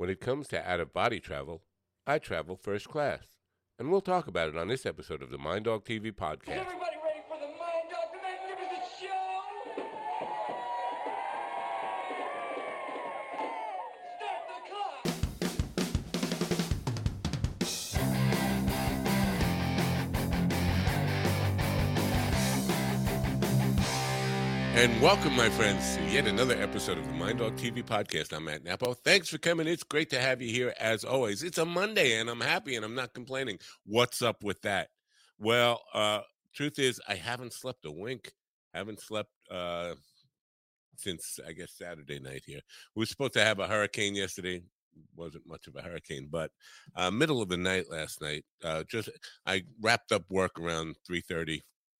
When it comes to out of body travel, I travel first class. And we'll talk about it on this episode of the Mind Dog TV podcast. And welcome, my friends, to yet another episode of the Mind Dog TV podcast. I'm Matt Napo. Thanks for coming. It's great to have you here as always. It's a Monday and I'm happy and I'm not complaining. What's up with that? Well, uh, truth is, I haven't slept a wink. Haven't slept uh, since, I guess, Saturday night here. We were supposed to have a hurricane yesterday. Wasn't much of a hurricane, but uh, middle of the night last night, uh, just I wrapped up work around 3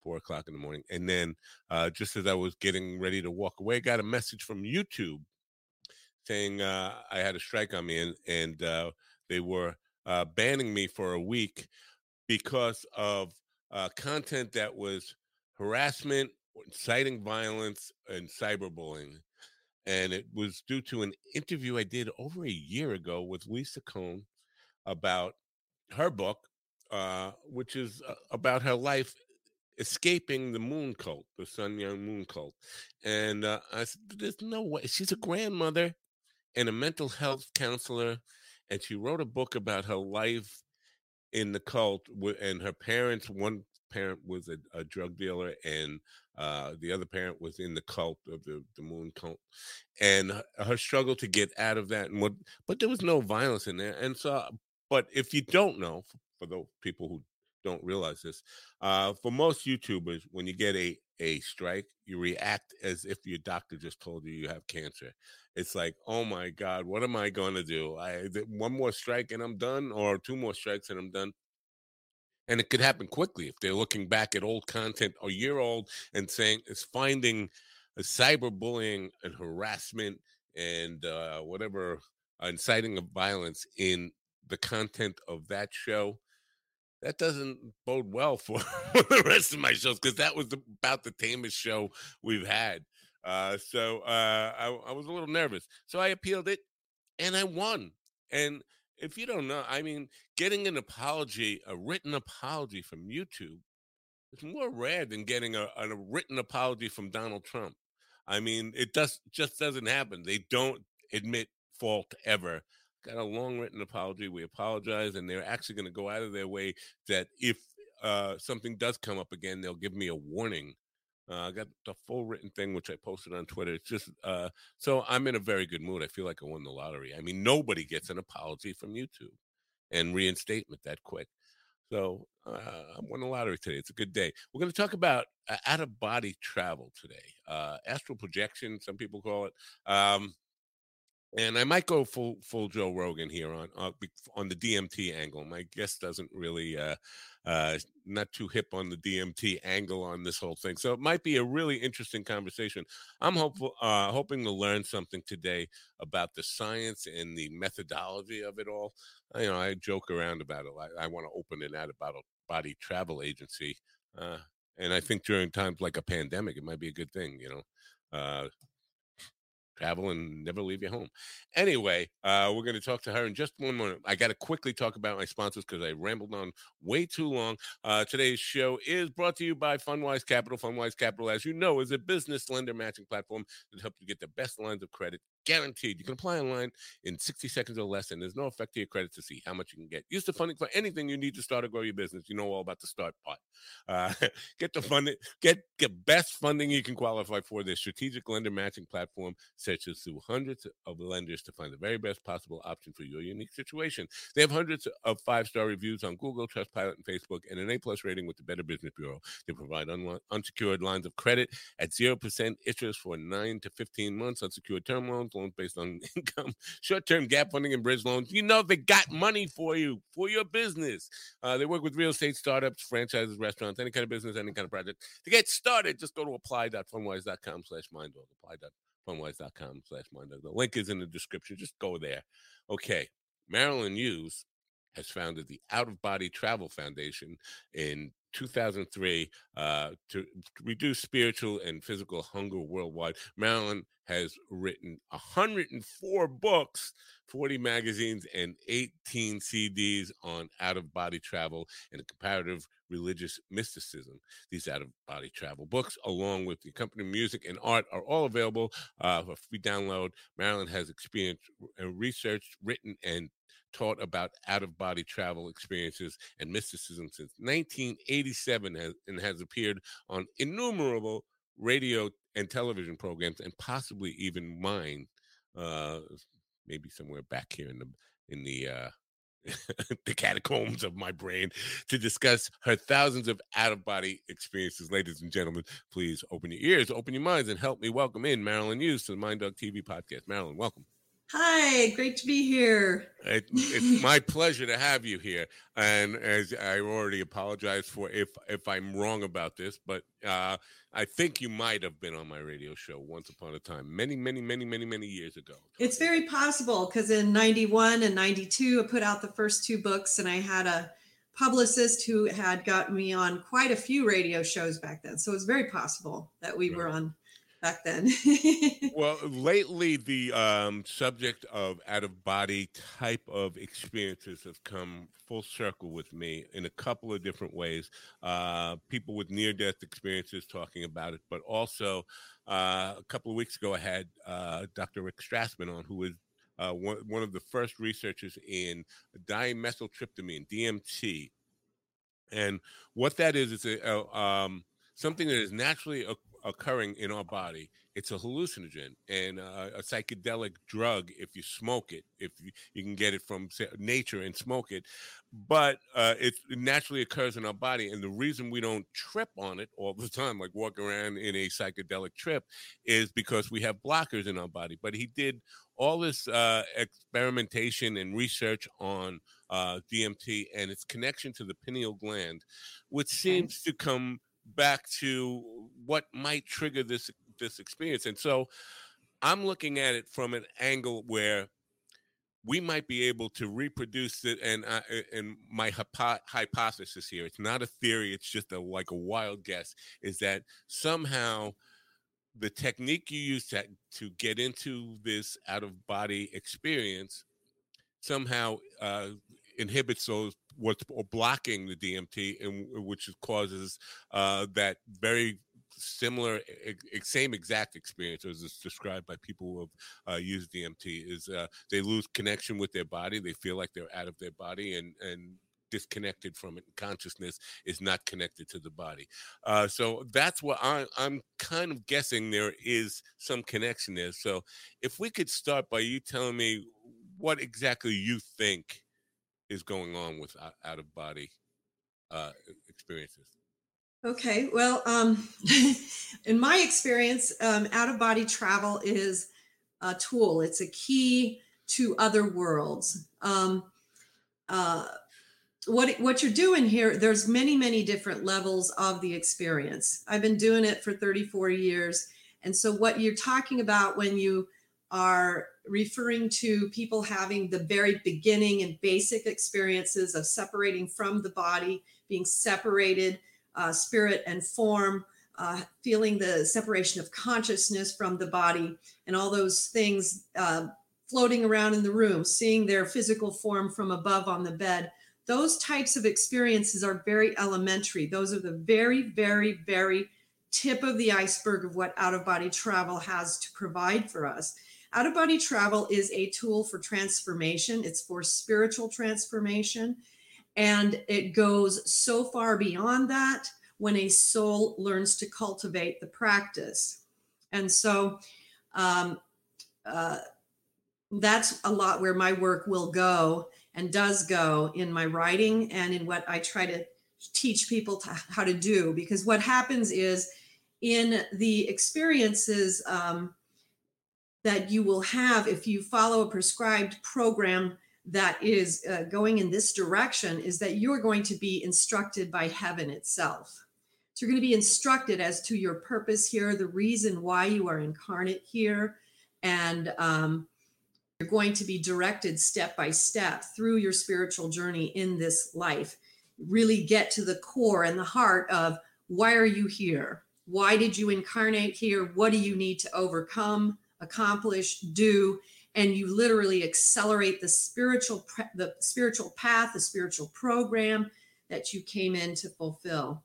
4 o'clock in the morning. And then uh, just as I was getting ready to walk away, I got a message from YouTube saying uh, I had a strike on me and, and uh, they were uh, banning me for a week because of uh, content that was harassment, inciting violence, and cyberbullying. And it was due to an interview I did over a year ago with Lisa Kohn about her book, uh, which is uh, about her life escaping the moon cult, the Sun Myung Moon cult. And uh, I said, there's no way. She's a grandmother and a mental health counselor, and she wrote a book about her life in the cult. And her parents, one parent was a, a drug dealer, and uh, the other parent was in the cult of the, the moon cult. And her, her struggle to get out of that, and what, but there was no violence in there. And so, but if you don't know, for those people who don't realize this, uh, for most YouTubers, when you get a a strike, you react as if your doctor just told you you have cancer. It's like, oh my God, what am I going to do? I one more strike and I'm done, or two more strikes and I'm done. And it could happen quickly if they're looking back at old content a year old and saying it's finding a cyberbullying and harassment and uh, whatever inciting of violence in the content of that show that doesn't bode well for the rest of my shows because that was about the tamest show we've had. Uh, so uh, I, I was a little nervous. So I appealed it and I won. And if you don't know, I mean, getting an apology, a written apology from YouTube, is more rare than getting a, a written apology from Donald Trump. I mean, it does just doesn't happen. They don't admit fault ever got a long written apology. We apologize, and they're actually going to go out of their way that if uh, something does come up again, they'll give me a warning. Uh, I got the full written thing, which I posted on Twitter. It's just uh, so I'm in a very good mood. I feel like I won the lottery. I mean, nobody gets an apology from YouTube and reinstatement that quick. So uh, I won the lottery today. It's a good day. We're going to talk about uh, out of body travel today, uh, astral projection, some people call it. Um, and I might go full full Joe Rogan here on uh, on the DMT angle. My guest doesn't really uh, uh, not too hip on the DMT angle on this whole thing, so it might be a really interesting conversation. I'm hopeful uh, hoping to learn something today about the science and the methodology of it all. I, you know, I joke around about it. I, I want to open an out about a body travel agency, uh, and I think during times like a pandemic, it might be a good thing. You know. Uh, travel and never leave your home. Anyway, uh, we're going to talk to her in just one moment. I got to quickly talk about my sponsors because I rambled on way too long. Uh, today's show is brought to you by Fundwise Capital. Fundwise Capital, as you know, is a business lender matching platform that helps you get the best lines of credit guaranteed. You can apply online in 60 seconds or less, and there's no effect to your credit to see how much you can get. Use the funding for anything you need to start or grow your business. You know all about the start part. Uh, get the funding, get the best funding you can qualify for. Their strategic lender matching platform searches through hundreds of lenders to find the very best possible option for your unique situation. They have hundreds of five star reviews on Google, Trustpilot, and Facebook, and an A plus rating with the Better Business Bureau. They provide un- unsecured lines of credit at 0% interest for 9 to 15 months, unsecured term loans, loans based on income, short term gap funding, and bridge loans. You know, they got money for you, for your business. Uh, they work with real estate startups, franchises, restaurants, any kind of business, any kind of project. To get started, just go to apply.fundwise.com slash minddog. Apply.fundwise.com slash minddog. The link is in the description. Just go there. Okay. Marilyn Hughes has founded the Out of Body Travel Foundation in 2003 uh, to reduce spiritual and physical hunger worldwide. Marilyn has written 104 books, 40 magazines, and 18 CDs on out of body travel and comparative religious mysticism. These out of body travel books, along with the accompanying music and art, are all available uh, for free download. Marilyn has experienced, uh, researched, written, and taught about out of body travel experiences and mysticism since 1987 has, and has appeared on innumerable radio and television programs and possibly even mine uh maybe somewhere back here in the in the uh the catacombs of my brain to discuss her thousands of out of body experiences. Ladies and gentlemen, please open your ears, open your minds, and help me welcome in Marilyn Hughes to the Mind Dog TV podcast. Marilyn, welcome. Hi, great to be here. It, it's my pleasure to have you here. And as I already apologize for if if I'm wrong about this, but uh, I think you might have been on my radio show once upon a time, many, many, many, many, many years ago. It's very possible because in 91 and 92, I put out the first two books, and I had a publicist who had gotten me on quite a few radio shows back then. So it's very possible that we were on back then. well, lately the um, subject of out of body type of experiences have come full circle with me in a couple of different ways. Uh, people with near death experiences talking about it, but also uh, a couple of weeks ago, I had uh, Dr. Rick Strassman on, who is uh, one, one of the first researchers in dimethyltryptamine, DMT. And what that is, is a, um, something that is naturally occurring in our body. It's a hallucinogen and uh, a psychedelic drug if you smoke it, if you, you can get it from nature and smoke it. But uh, it naturally occurs in our body. And the reason we don't trip on it all the time, like walk around in a psychedelic trip, is because we have blockers in our body. But he did all this uh, experimentation and research on uh, DMT and its connection to the pineal gland, which seems to come back to what might trigger this this experience. And so I'm looking at it from an angle where we might be able to reproduce it and uh, and my hypo- hypothesis here it's not a theory it's just a like a wild guess is that somehow the technique you use to, to get into this out of body experience somehow uh, inhibits those what's blocking the DMT, and which causes uh, that very similar, same exact experience as is described by people who have uh, used DMT. Is uh, they lose connection with their body, they feel like they're out of their body, and and disconnected from it. Consciousness is not connected to the body. Uh, so that's what I, I'm kind of guessing there is some connection there. So if we could start by you telling me what exactly you think is going on with out of body uh, experiences? Okay, well, um, in my experience, um, out of body travel is a tool. It's a key to other worlds. Um, uh, what what you're doing here? There's many many different levels of the experience. I've been doing it for 34 years, and so what you're talking about when you are referring to people having the very beginning and basic experiences of separating from the body, being separated, uh, spirit and form, uh, feeling the separation of consciousness from the body, and all those things uh, floating around in the room, seeing their physical form from above on the bed. Those types of experiences are very elementary. Those are the very, very, very tip of the iceberg of what out of body travel has to provide for us. Out of body travel is a tool for transformation, it's for spiritual transformation. And it goes so far beyond that when a soul learns to cultivate the practice. And so um, uh, that's a lot where my work will go and does go in my writing and in what I try to teach people to, how to do. Because what happens is in the experiences, um, that you will have if you follow a prescribed program that is uh, going in this direction is that you're going to be instructed by heaven itself. So you're going to be instructed as to your purpose here, the reason why you are incarnate here, and um, You're going to be directed step by step through your spiritual journey in this life. Really get to the core and the heart of why are you here? Why did you incarnate here? What do you need to overcome, accomplish, do? And you literally accelerate the spiritual the spiritual path, the spiritual program that you came in to fulfill.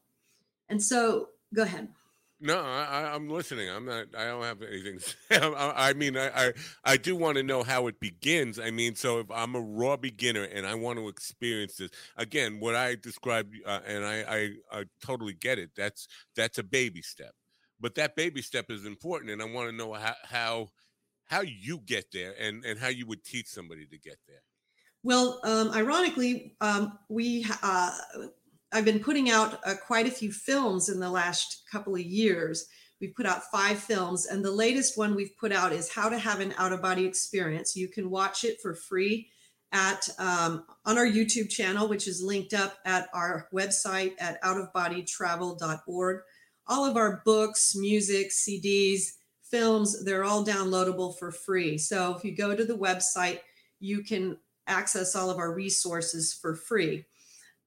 And so, go ahead. No, I, am listening. I'm not. I don't have anything. I, I, mean, I, I, I do want to know how it begins. I mean, so if I'm a raw beginner and I want to experience this again, what I described, uh, and I, I, I totally get it. That's that's a baby step, but that baby step is important, and I want to know how how how you get there and and how you would teach somebody to get there. Well, um, ironically, um, we uh, I've been putting out uh, quite a few films in the last couple of years. We've put out five films, and the latest one we've put out is How to Have an Out of Body Experience. You can watch it for free at um, on our YouTube channel, which is linked up at our website at outofbodytravel.org. All of our books, music, CDs, films, they're all downloadable for free. So if you go to the website, you can access all of our resources for free.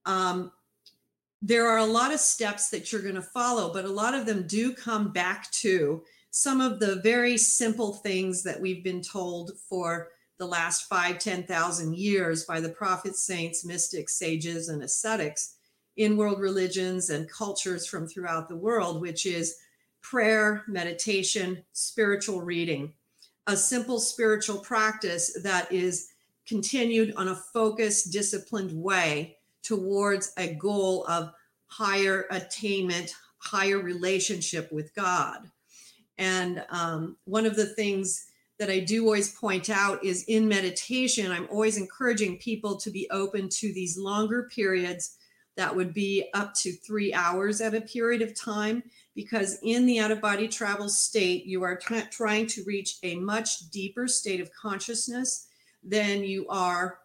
Um, there are a lot of steps that you're going to follow, but a lot of them do come back to some of the very simple things that we've been told for the last five, 10,000 years by the prophets, saints, mystics, sages, and ascetics in world religions and cultures from throughout the world, which is prayer, meditation, spiritual reading, a simple spiritual practice that is continued on a focused, disciplined way towards a goal of higher attainment, higher relationship with God. And um, one of the things that I do always point out is in meditation, I'm always encouraging people to be open to these longer periods that would be up to three hours at a period of time. Because in the out of body travel state, you are t- trying to reach a much deeper state of consciousness than you are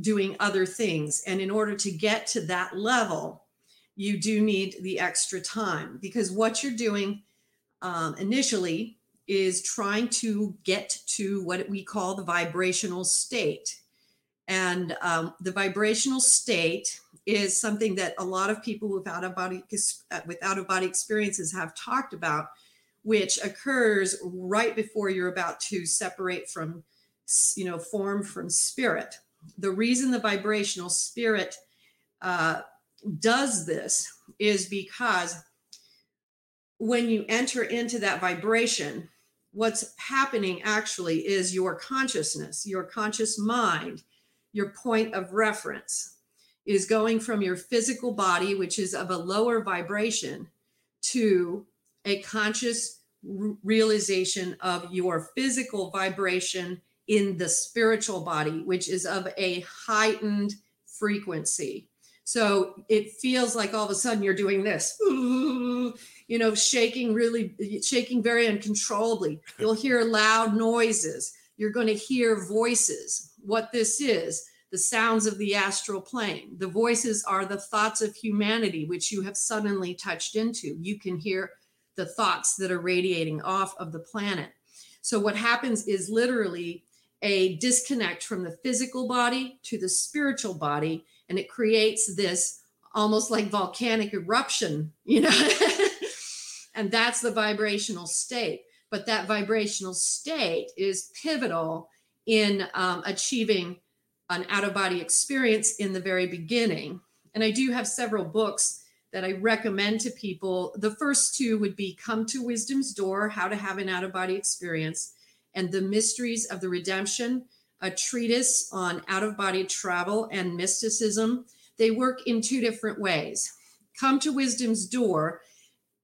doing other things. And in order to get to that level, you do need the extra time because what you're doing um, initially is trying to get to what we call the vibrational state. And um, the vibrational state is something that a lot of people with out of body uh, with out of body experiences have talked about, which occurs right before you're about to separate from, you know, form from spirit. The reason the vibrational spirit uh, does this is because when you enter into that vibration, what's happening actually is your consciousness, your conscious mind, your point of reference is going from your physical body, which is of a lower vibration, to a conscious realization of your physical vibration in the spiritual body, which is of a heightened frequency. So it feels like all of a sudden you're doing this, you know, shaking really, shaking very uncontrollably. You'll hear loud noises. You're going to hear voices. What this is, the sounds of the astral plane. The voices are the thoughts of humanity, which you have suddenly touched into. You can hear the thoughts that are radiating off of the planet. So what happens is literally a disconnect from the physical body to the spiritual body and it creates this almost like volcanic eruption you know and that's the vibrational state but that vibrational state is pivotal in um, achieving an out of body experience in the very beginning and i do have several books that i recommend to people the first two would be come to wisdom's door how to have an out of body experience and the Mysteries of the Redemption, a treatise on out of body travel and mysticism. They work in two different ways. Come to Wisdom's Door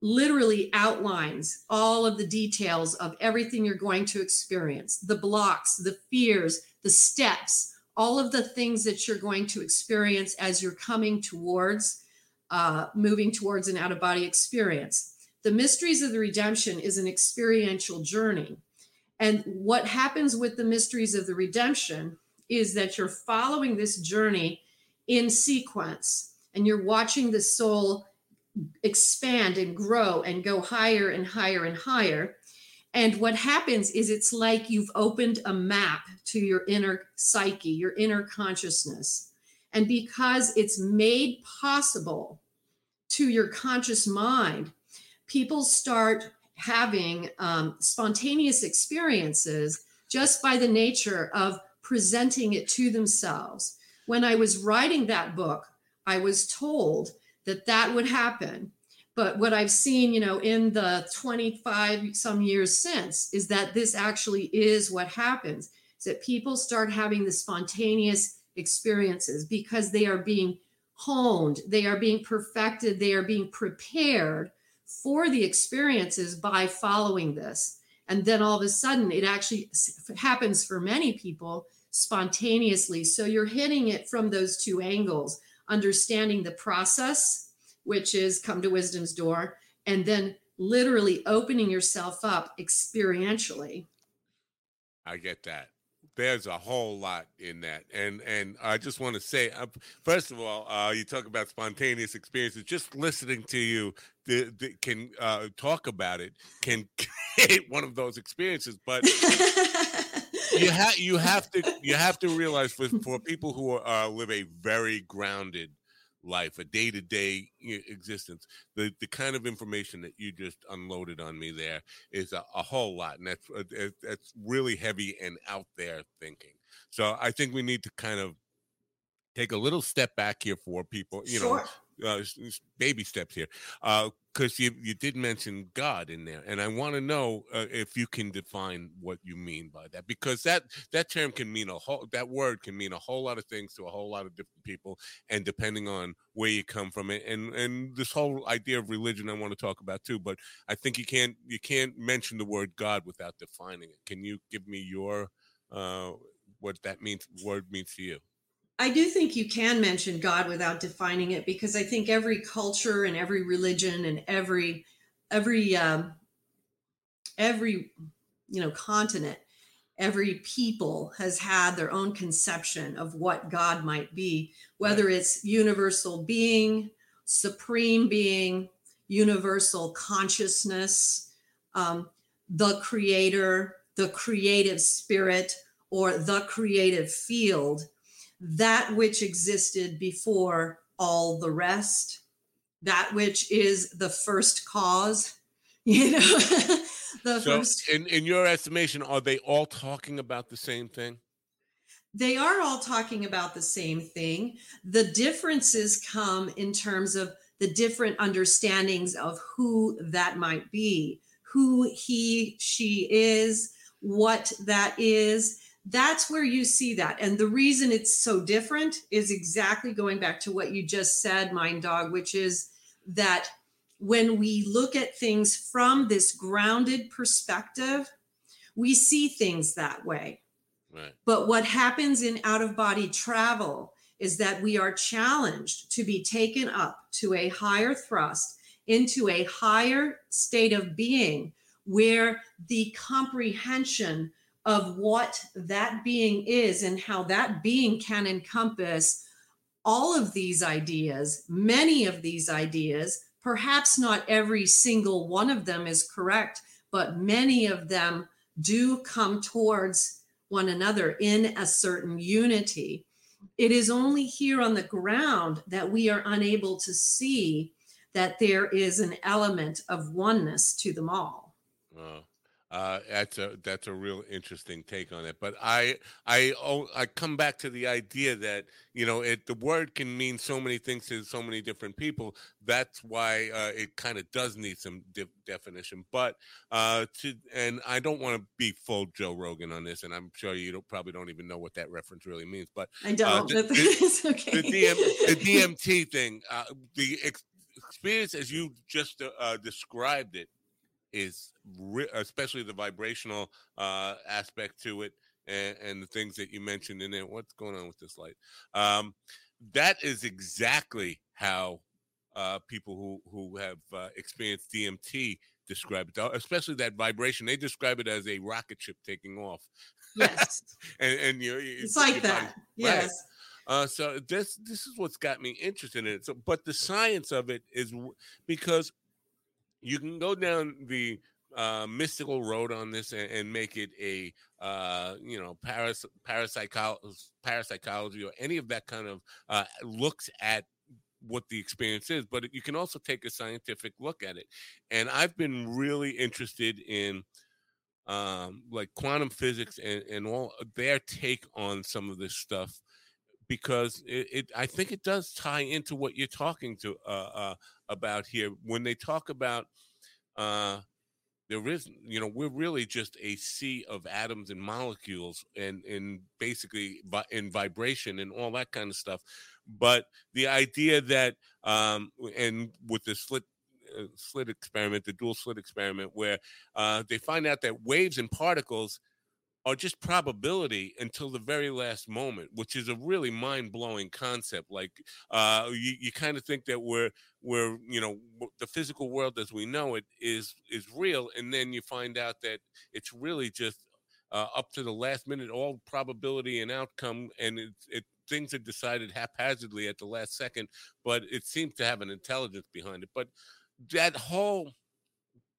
literally outlines all of the details of everything you're going to experience the blocks, the fears, the steps, all of the things that you're going to experience as you're coming towards uh, moving towards an out of body experience. The Mysteries of the Redemption is an experiential journey. And what happens with the mysteries of the redemption is that you're following this journey in sequence and you're watching the soul expand and grow and go higher and higher and higher. And what happens is it's like you've opened a map to your inner psyche, your inner consciousness. And because it's made possible to your conscious mind, people start having um, spontaneous experiences just by the nature of presenting it to themselves. When I was writing that book, I was told that that would happen. But what I've seen, you know, in the 25 some years since is that this actually is what happens. Is that people start having the spontaneous experiences because they are being honed, they are being perfected, they are being prepared for the experiences by following this. And then all of a sudden, it actually happens for many people spontaneously. So you're hitting it from those two angles understanding the process, which is come to wisdom's door, and then literally opening yourself up experientially. I get that. There's a whole lot in that, and and I just want to say, uh, first of all, uh, you talk about spontaneous experiences. Just listening to you the, the, can uh, talk about it can create one of those experiences, but you have you have to you have to realize for, for people who are, uh, live a very grounded life, a day to day existence, the the kind of information that you just unloaded on me there is a, a whole lot, and that's uh, that's really heavy and out there thinking. So I think we need to kind of take a little step back here for people, you sure. know, uh, baby steps here, because uh, you you did mention God in there, and I want to know uh, if you can define what you mean by that, because that that term can mean a whole that word can mean a whole lot of things to a whole lot of different people, and depending on where you come from, and and this whole idea of religion I want to talk about too, but I think you can't you can't mention the word God without defining it. Can you give me your uh, what that means word means to you? I do think you can mention God without defining it because I think every culture and every religion and every every um, every you know continent, every people has had their own conception of what God might be, whether it's universal being, supreme being, universal consciousness, um, the creator, the creative spirit, or the creative field that which existed before all the rest, that which is the first cause, you know. the so first in, in your estimation, are they all talking about the same thing? They are all talking about the same thing. The differences come in terms of the different understandings of who that might be, who he, she is, what that is that's where you see that. And the reason it's so different is exactly going back to what you just said, Mind Dog, which is that when we look at things from this grounded perspective, we see things that way. Right. But what happens in out of body travel is that we are challenged to be taken up to a higher thrust into a higher state of being where the comprehension of what that being is and how that being can encompass all of these ideas, many of these ideas. Perhaps not every single one of them is correct, but many of them do come towards one another in a certain unity. It is only here on the ground that we are unable to see that there is an element of oneness to them all. Uh, that's a that's a real interesting take on it. But I I oh, I come back to the idea that you know it the word can mean so many things to so many different people. That's why uh, it kind of does need some de- definition. But uh, to and I don't want to be full Joe Rogan on this, and I'm sure you don't, probably don't even know what that reference really means. But I uh, don't. the, the, okay. the, DM, the DMT thing, uh, the ex- experience as you just uh, described it is re- especially the vibrational uh, aspect to it and, and, the things that you mentioned in there. What's going on with this light? Um, that is exactly how uh, people who who have uh, experienced DMT describe it, especially that vibration. They describe it as a rocket ship taking off. Yes, and, and you it's like that. Body, yes. Uh, so this this is what's got me interested in it. So, but the science of it is because you can go down the uh, mystical road on this and, and make it a uh, you know paras- parapsychology, parapsychology or any of that kind of uh, looks at what the experience is, but you can also take a scientific look at it. And I've been really interested in um, like quantum physics and, and all their take on some of this stuff because it, it, I think it does tie into what you're talking to uh, uh, about here when they talk about uh, there is you know we're really just a sea of atoms and molecules and and basically in vibration and all that kind of stuff. But the idea that um and with the slit uh, slit experiment the dual slit experiment where uh, they find out that waves and particles are just probability until the very last moment, which is a really mind-blowing concept. Like uh, you, you kind of think that we're we're you know the physical world as we know it is is real, and then you find out that it's really just uh, up to the last minute, all probability and outcome, and it, it things are decided haphazardly at the last second. But it seems to have an intelligence behind it. But that whole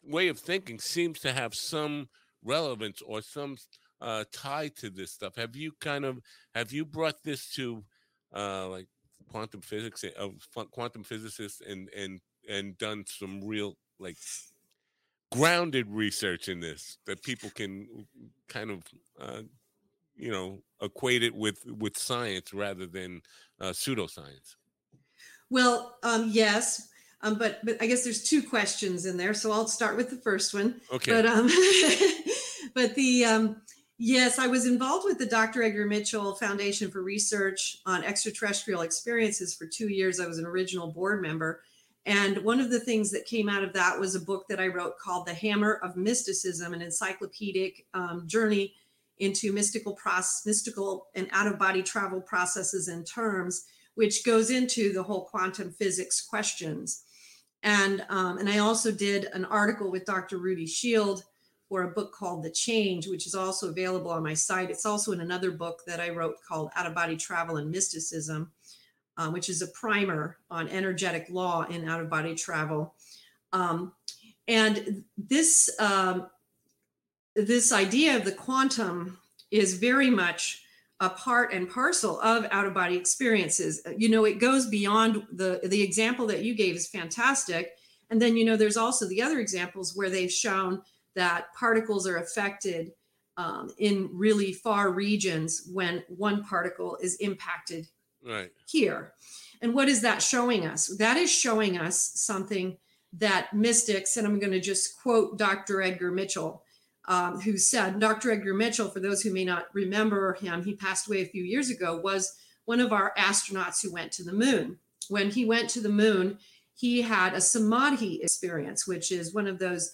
way of thinking seems to have some relevance or some uh, tied to this stuff. Have you kind of have you brought this to uh, like quantum physics of uh, quantum physicists and and and done some real like grounded research in this that people can kind of uh, you know equate it with with science rather than uh, pseudoscience? Well um, yes um, but but i guess there's two questions in there so i'll start with the first one. Okay. But um but the um Yes, I was involved with the Dr. Edgar Mitchell Foundation for Research on Extraterrestrial Experiences for two years. I was an original board member. And one of the things that came out of that was a book that I wrote called The Hammer of Mysticism, an encyclopedic um, journey into mystical process, mystical and out of body travel processes and terms, which goes into the whole quantum physics questions. And um, and I also did an article with Dr. Rudy Schild for a book called The Change, which is also available on my site. It's also in another book that I wrote called Out of Body Travel and Mysticism, um, which is a primer on energetic law in out of body travel. Um, and this um, this idea of the quantum is very much a part and parcel of out of body experiences. You know, it goes beyond the the example that you gave is fantastic. And then you know, there's also the other examples where they've shown that particles are affected um, in really far regions when one particle is impacted right here. And what is that showing us? That is showing us something that mystics, and I'm going to just quote Dr. Edgar Mitchell, um, who said, Dr. Edgar Mitchell, for those who may not remember him, he passed away a few years ago, was one of our astronauts who went to the moon. When he went to the moon, he had a samadhi experience, which is one of those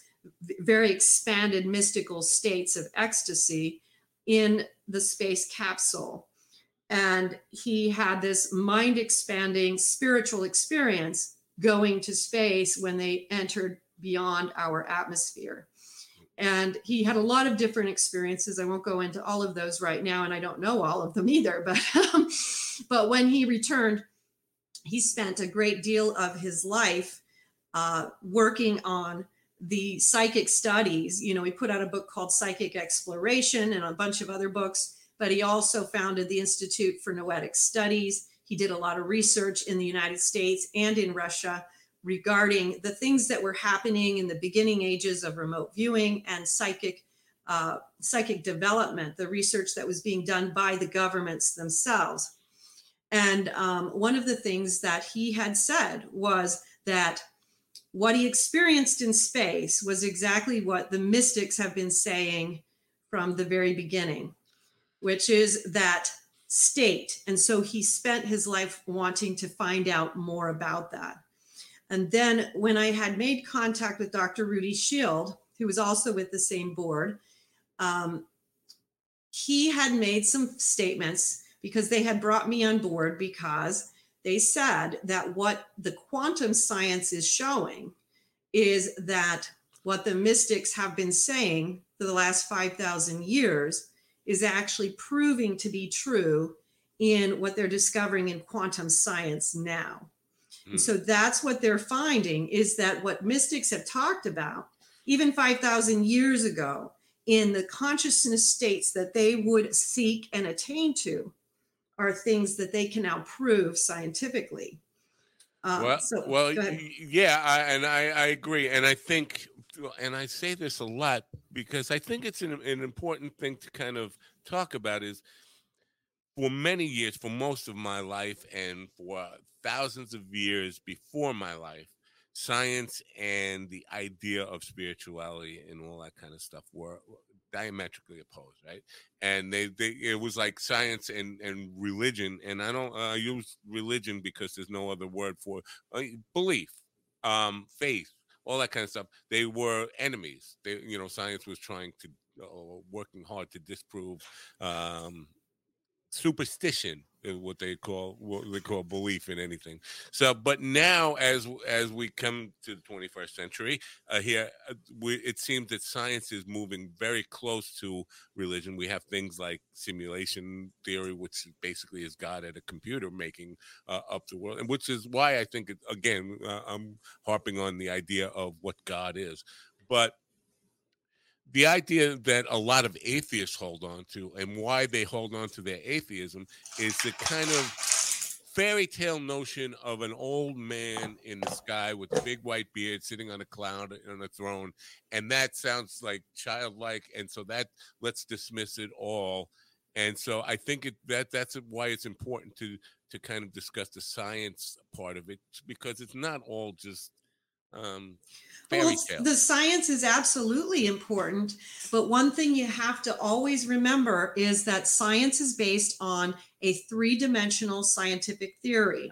very expanded mystical states of ecstasy in the space capsule. And he had this mind expanding spiritual experience going to space when they entered beyond our atmosphere. And he had a lot of different experiences. I won't go into all of those right now, and I don't know all of them either. But, um, but when he returned, he spent a great deal of his life uh, working on the psychic studies. You know, he put out a book called Psychic Exploration and a bunch of other books, but he also founded the Institute for Noetic Studies. He did a lot of research in the United States and in Russia regarding the things that were happening in the beginning ages of remote viewing and psychic uh, psychic development, the research that was being done by the governments themselves. And um, one of the things that he had said was that what he experienced in space was exactly what the mystics have been saying from the very beginning, which is that state. And so he spent his life wanting to find out more about that. And then when I had made contact with Dr. Rudy Schild, who was also with the same board, um, he had made some statements because they had brought me on board because they said that what the quantum science is showing is that what the mystics have been saying for the last 5,000 years is actually proving to be true in what they're discovering in quantum science now. Mm. And so that's what they're finding is that what mystics have talked about even 5,000 years ago in the consciousness states that they would seek and attain to are things that they can now prove scientifically. Um, well, so, well, yeah, I, and I, I agree, and I think, and I say this a lot because I think it's an, an important thing to kind of talk about is for many years, for most of my life, and for thousands of years before my life, science and the idea of spirituality and all that kind of stuff were diametrically opposed, right? And they, they it was like science and and religion, and I don't uh, use religion because there's no other word for uh, belief, um, faith, all that kind of stuff. They were enemies. They, you know, science was trying to uh, working hard to disprove um, superstition is what they call what they call belief in anything. So, but now as as we come to the 21st century, uh, here uh, we, it seems that science is moving very close to religion. We have things like simulation theory, which basically is God at a computer making uh, up the world, and which is why I think again uh, I'm harping on the idea of what God is, but the idea that a lot of atheists hold on to and why they hold on to their atheism is the kind of fairy tale notion of an old man in the sky with a big white beard sitting on a cloud on a throne and that sounds like childlike and so that let's dismiss it all. And so i think it, that that's why it's important to to kind of discuss the science part of it because it's not all just um, well, the science is absolutely important, but one thing you have to always remember is that science is based on a three-dimensional scientific theory.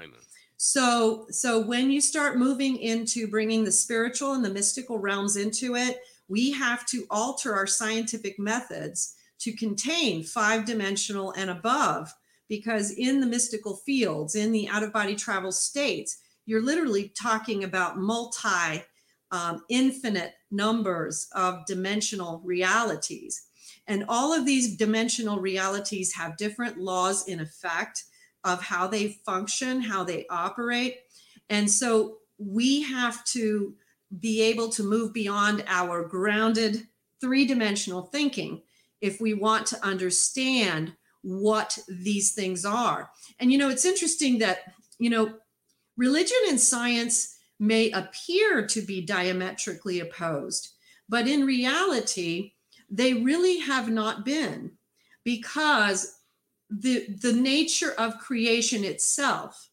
So, so when you start moving into bringing the spiritual and the mystical realms into it, we have to alter our scientific methods to contain five-dimensional and above, because in the mystical fields, in the out-of-body travel states, you're literally talking about multi um, infinite numbers of dimensional realities. And all of these dimensional realities have different laws in effect of how they function, how they operate. And so we have to be able to move beyond our grounded three dimensional thinking if we want to understand what these things are. And, you know, it's interesting that, you know, Religion and science may appear to be diametrically opposed, but in reality, they really have not been because the, the nature of creation itself,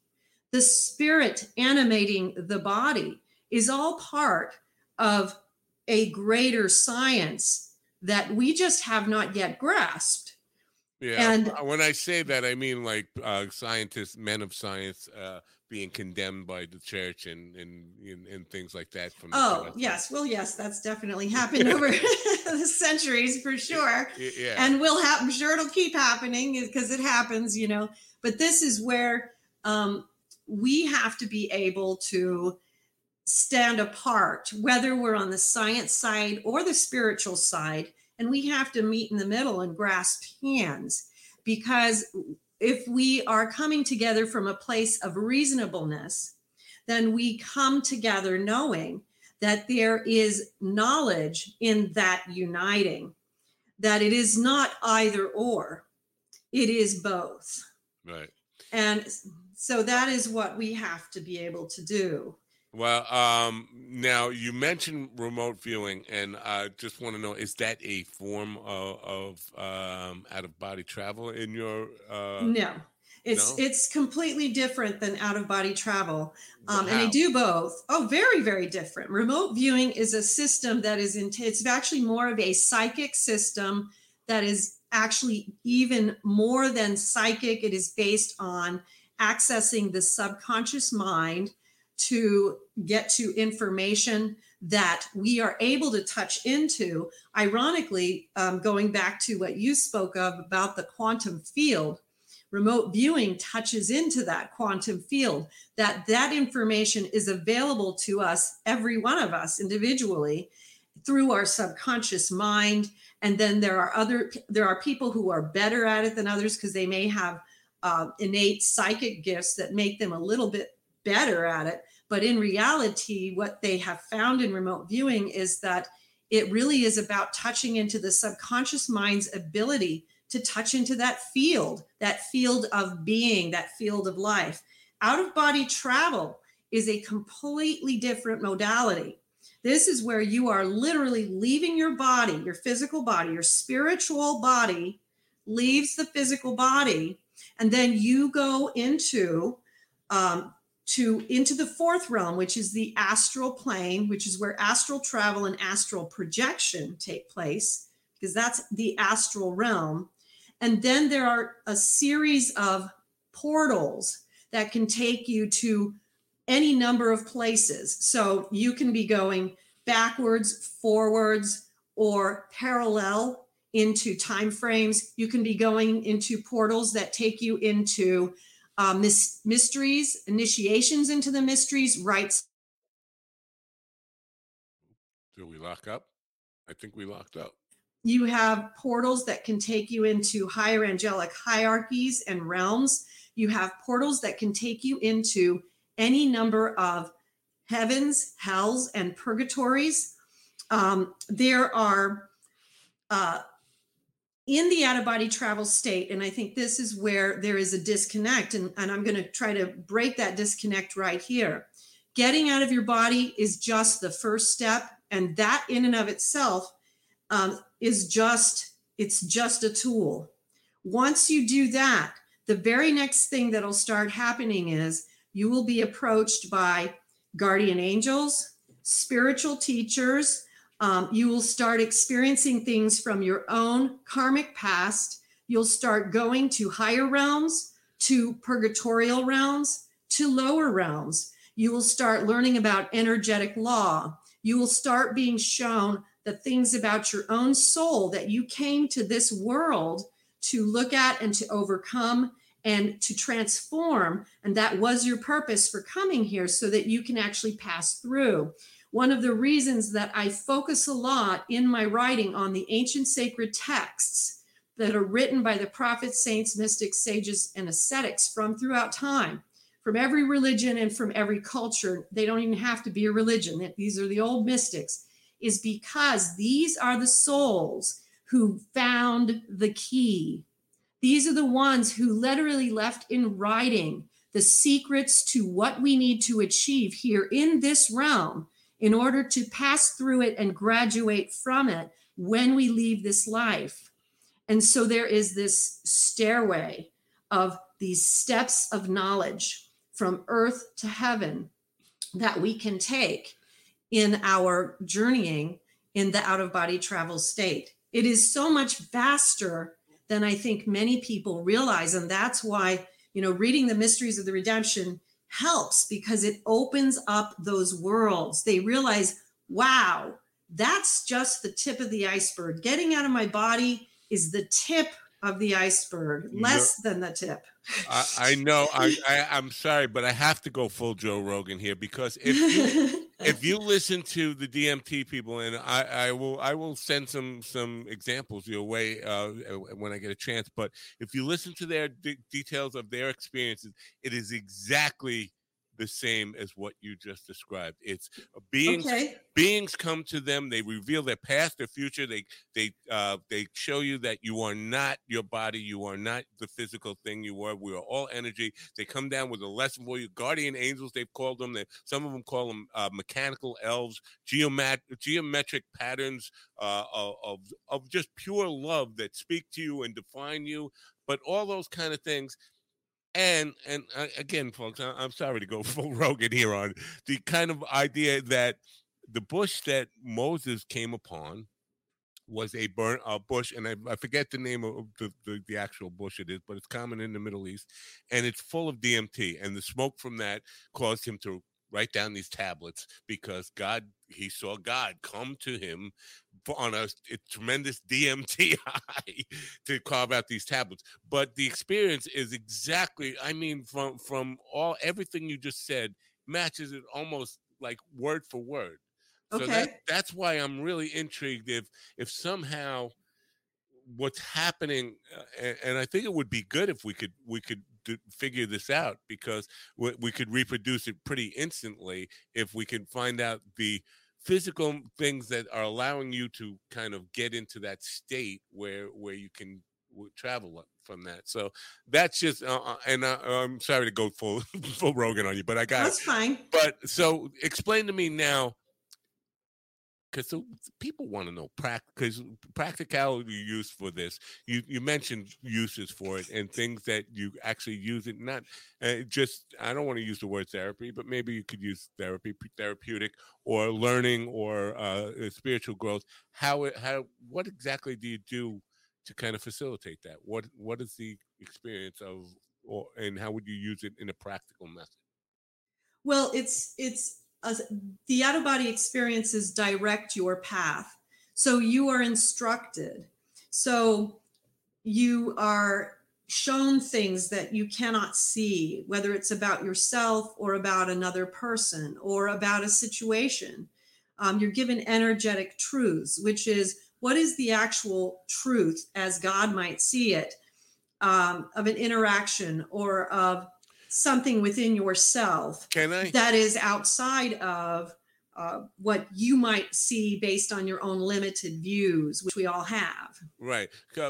the spirit animating the body, is all part of a greater science that we just have not yet grasped. Yeah. And when I say that, I mean like uh, scientists, men of science, uh, being condemned by the church and and and, and things like that. From oh yes, well yes, that's definitely happened over the centuries for sure. Yeah, and will happen. Sure, it'll keep happening because it happens, you know. But this is where um, we have to be able to stand apart, whether we're on the science side or the spiritual side, and we have to meet in the middle and grasp hands because if we are coming together from a place of reasonableness, then we come together knowing that there is knowledge in that uniting, that it is not either or, it is both. Right. And so that is what we have to be able to do. Well, um, now you mentioned remote viewing, and I just want to know: is that a form of, of um, out of body travel in your? Uh, no, it's no? it's completely different than out of body travel, um, and they do both. Oh, very very different. Remote viewing is a system that is in. It's actually more of a psychic system that is actually even more than psychic. It is based on accessing the subconscious mind to get to information that we are able to touch into. Ironically, um, going back to what you spoke of about the quantum field, remote viewing touches into that quantum field that that information is available to us every one of us individually through our subconscious mind and then there are other there are people who are better at it than others because they may have uh, innate psychic gifts that make them a little bit better at it. But in reality, what they have found in remote viewing is that it really is about touching into the subconscious mind's ability to touch into that field, that field of being, that field of life. Out of body travel is a completely different modality. This is where you are literally leaving your body, your physical body, your spiritual body leaves the physical body, and then you go into um, to into the fourth realm, which is the astral plane, which is where astral travel and astral projection take place, because that's the astral realm. And then there are a series of portals that can take you to any number of places. So you can be going backwards, forwards, or parallel into time frames. You can be going into portals that take you into uh, mis- mysteries, initiations into the mysteries, rites. Did we lock up? I think we locked up. You have portals that can take you into higher angelic hierarchies and realms. You have portals that can take you into any number of heavens, hells, and purgatories. Um, there are uh, in the out of body travel state, and I think this is where there is a disconnect, and, and I'm going to try to break that disconnect right here. Getting out of your body is just the first step, and that in and of itself um, is just it's just a tool. Once you do that, the very next thing that'll start happening is you will be approached by guardian angels, spiritual teachers. Um, you will start experiencing things from your own karmic past. You'll start going to higher realms, to purgatorial realms, to lower realms. You will start learning about energetic law. You will start being shown the things about your own soul that you came to this world to look at and to overcome and to transform. And that was your purpose for coming here so that you can actually pass through. One of the reasons that I focus a lot in my writing on the ancient sacred texts that are written by the prophets, saints, mystics, sages, and ascetics from throughout time, from every religion and from every culture. They don't even have to be a religion. These are the old mystics, is because these are the souls who found the key these are the ones who literally left in writing the secrets to what we need to achieve here in this realm in order to pass through it and graduate from it when we leave this life. And so there is this stairway of these steps of knowledge from earth to heaven that we can take in our journeying in the out of body travel state. It is so much vaster than I think many people realize. And that's why, you know, reading the mysteries of the redemption helps because it opens up those worlds. They realize, wow, that's just the tip of the iceberg. Getting out of my body is the tip of the iceberg, less no, than the tip. I, I know. I, I am sorry, but I have to go full Joe Rogan here because if you, if you listen to the DMT people, and I, I will I will send some some examples your way uh, when I get a chance. But if you listen to their de- details of their experiences, it is exactly the same as what you just described. It's uh, beings okay. beings come to them, they reveal their past, their future, they they uh they show you that you are not your body, you are not the physical thing you were. We are all energy. They come down with a lesson for you. Guardian angels, they've called them. They, some of them call them uh, mechanical elves, geomat- geometric patterns uh, of of just pure love that speak to you and define you. But all those kind of things and and uh, again folks I, am sorry to go full rogan here on the kind of idea that the bush that moses came upon was a burn a bush and I, I forget the name of the, the, the actual bush it is but it's common in the middle east and it's full of dmt and the smoke from that caused him to write down these tablets because god he saw god come to him on a, a tremendous DMT high to carve out these tablets. But the experience is exactly, I mean, from from all everything you just said, matches it almost like word for word. Okay. So that, that's why I'm really intrigued if if somehow what's happening uh, and, and, I think it would be good if we could we could do, figure this out because we, we could reproduce it pretty instantly if we can find out the physical things that are allowing you to kind of get into that state where where you can travel from that. So that's just, uh, uh, and uh, I'm sorry to go full full Rogan on you, but I got That's fine. But so explain to me now, because people want to know because practicality use for this. You you mentioned uses for it and things that you actually use it. Not uh, just I don't want to use the word therapy, but maybe you could use therapy, therapeutic, or learning, or uh, spiritual growth. How it how what exactly do you do to kind of facilitate that? What what is the experience of, or and how would you use it in a practical method? Well, it's it's the out of body experiences direct your path, so you are instructed. So you are shown things that you cannot see, whether it's about yourself or about another person or about a situation. Um, you're given energetic truths, which is what is the actual truth as God might see it um, of an interaction or of something within yourself Can I? that is outside of uh, what you might see based on your own limited views, which we all have. Right.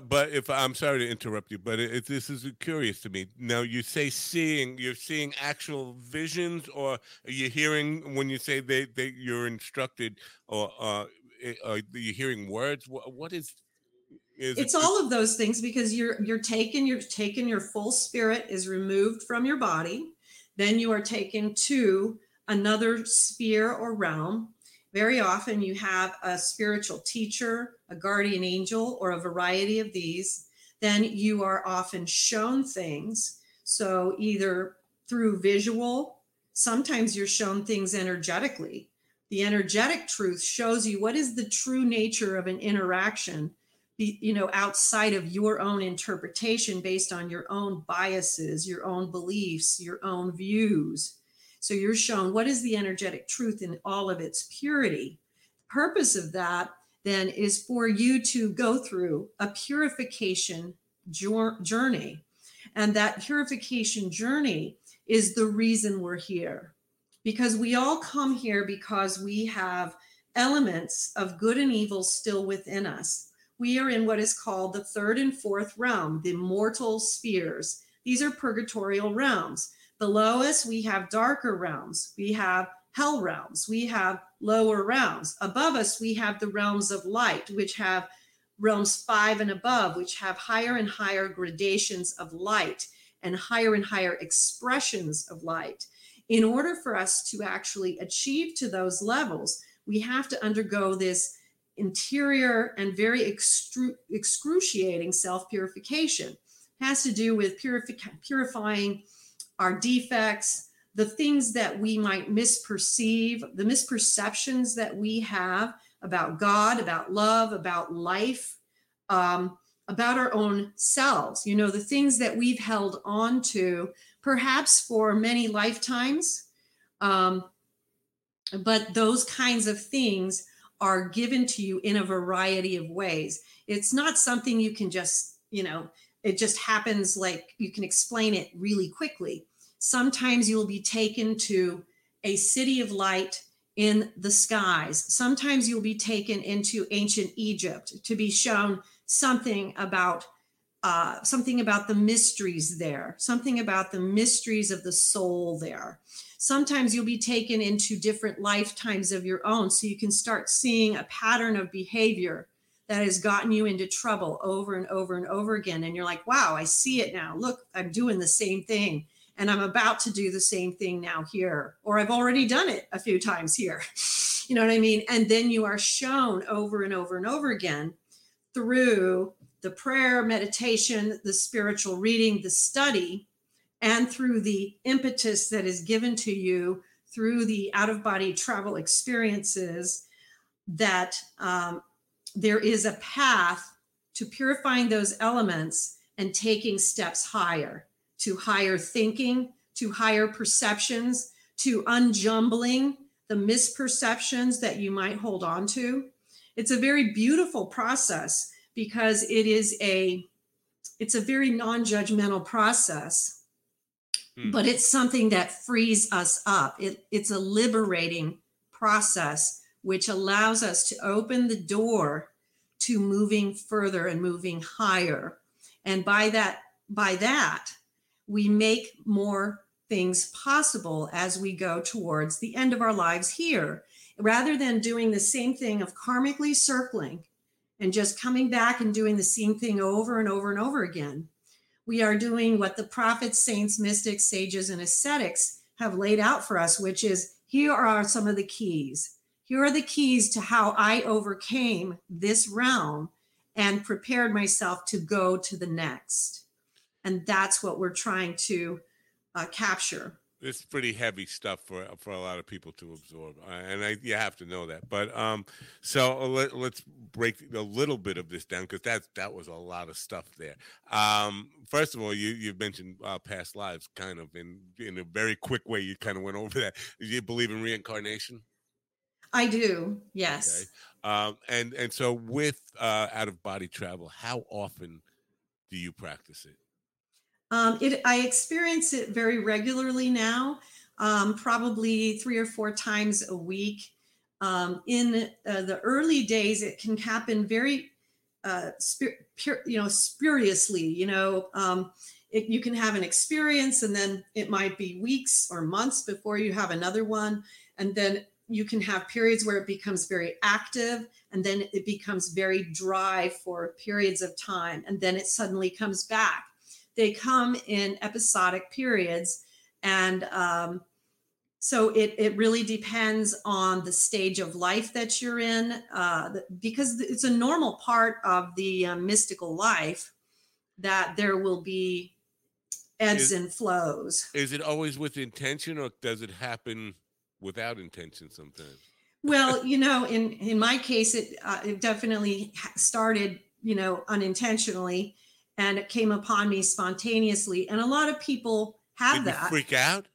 But if I'm sorry to interrupt you, but it, this is curious to me. Now, you say seeing, you're seeing actual visions, or are you hearing when you say they, they you're instructed, or uh, Eh, are you hearing words? What, what is? Is it's it, all of those things because you're you're taken you're taken your full spirit is removed from your body. Then you are taken to another sphere or realm. Very often you have a spiritual teacher a guardian angel or a variety of these. Then you are often shown things. So either through visual sometimes you're shown things energetically. The energetic truth shows you what is the true nature of an interaction you know outside of your own interpretation based on your own biases your own beliefs your own views. So you're shown what is the energetic truth in all of its purity. The purpose of that then is for you to go through a purification journey. And that purification journey is the reason we're here. Because we all come here because we have elements of good and evil still within us. We are in what is called the third and fourth realm, the mortal spheres. These are purgatorial realms. Below us, we have darker realms. We have hell realms. We have lower realms. Above us, we have the realms of light, which have realms five and above, which have higher and higher gradations of light and higher and higher expressions of light in order for us to actually achieve to those levels, we have to undergo this interior and very excru- excruciating self purification. Has to do with purifi- purifying our defects, the things that we might misperceive, the misperceptions that we have about God, about love, about life, um, about our own selves. You know, the things that we've held on to perhaps for many lifetimes. Um, but those kinds of things are given to you in a variety of ways. It's not something you can just, you know, it just happens like you can explain it really quickly. Sometimes you'll be taken to a city of light in the skies. Sometimes you'll be taken into ancient Egypt to be shown something about uh, something about the mysteries there, something about the mysteries of the soul there. Sometimes you'll be taken into different lifetimes of your own, so you can start seeing a pattern of behavior that has gotten you into trouble over and over and over again. And you're like, wow, I see it now. Look, I'm doing the same thing. And I'm about to do the same thing now here, or I've already done it a few times here. You know what I mean? And then you are shown over and over and over again through the prayer, meditation, the spiritual reading, the study, and through the impetus that is given to you through the out of body travel experiences, that um, there is a path to purifying those elements and taking steps higher to higher thinking, to higher perceptions, to unjumbling the misperceptions that you might hold on to. It's a very beautiful process because it is a it's a very non-judgmental process hmm. but it's something that frees us up it, it's a liberating process which allows us to open the door to moving further and moving higher. And by that, by that, we make more things possible as we go towards the end of our lives here. Rather than doing the same thing of karmically circling and just coming back and doing the same thing over and over and over again, we are doing what the prophets, saints, mystics, sages, and ascetics have laid out for us, which is here are some of the keys. Here are the keys to how I overcame this realm and prepared myself to go to the next. And that's what we're trying to uh, capture. It's pretty heavy stuff for for a lot of people to absorb, uh, and I, you have to know that. But um, so uh, let, us break a little bit of this down because that that was a lot of stuff there. Um, first of all, you you mentioned uh, past lives, kind of in in a very quick way. You kind of went over that. Do you believe in reincarnation? I do. Yes. Okay. Um, and and so with uh, out of body travel, how often do you practice it? Um, it, I experience it very regularly now, um, probably three or four times a week. Um, in uh, the early days, it can happen very, uh, spir- pure, you know, spuriously. You know, um, it, you can have an experience, and then it might be weeks or months before you have another one, and then you can have periods where it becomes very active and then it becomes very dry for periods of time and then it suddenly comes back they come in episodic periods. And um, so it, it really depends on the stage of life that you're in uh, because it's a normal part of the uh, mystical life that there will be ebbs is, and flows. is it always with intention or does it happen without intention sometimes? Well you know in in my case it, uh, it definitely started you know unintentionally and it came upon me spontaneously. And a lot of people have Did that. freak out?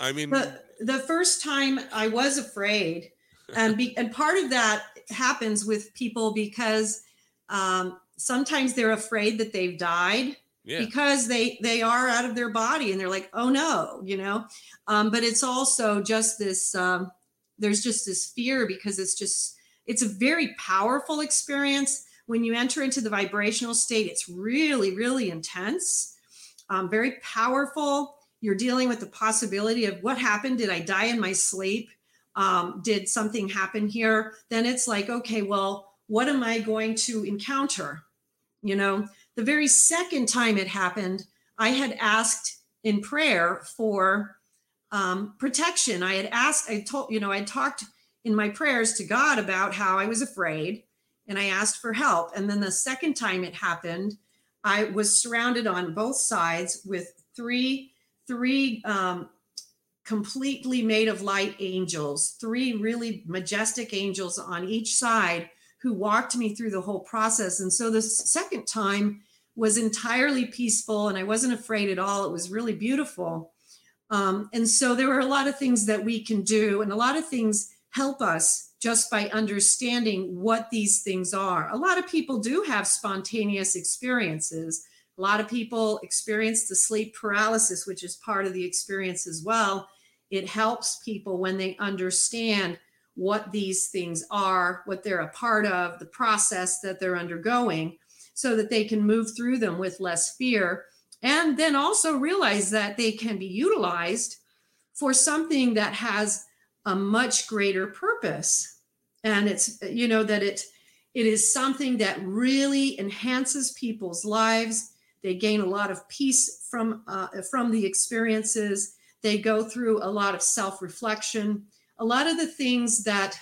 I mean, the, the first time I was afraid, and be, and part of that happens with people because um, sometimes they're afraid that they've died. Yeah. because they they are out of their body and they're like oh no you know um, but it's also just this um, there's just this fear because it's just it's a very powerful experience when you enter into the vibrational state, it's really, really intense, um, very powerful. You're dealing with the possibility of what happened? Did I die in my sleep? Um, did something happen here? Then it's like, okay, well, what am I going to encounter? You know, the very second time it happened, I had asked in prayer for um, protection. I had asked, I told, you know, I talked in my prayers to God about how I was afraid and I asked for help. And then the second time it happened, I was surrounded on both sides with three three um, completely made of light angels, three really majestic angels on each side who walked me through the whole process. And so the second time was entirely peaceful and I wasn't afraid at all. It was really beautiful. Um, and so there were a lot of things that we can do, and a lot of things help us just by understanding what these things are. A lot of people do have spontaneous experiences. A lot of people experience the sleep paralysis, which is part of the experience as well. It helps people when they understand what these things are, what they're a part of, the process that they're undergoing, so that they can move through them with less fear. And then also realize that they can be utilized for something that has a much greater purpose. And it's you know that it it is something that really enhances people's lives. They gain a lot of peace from uh, from the experiences. They go through a lot of self-reflection. A lot of the things that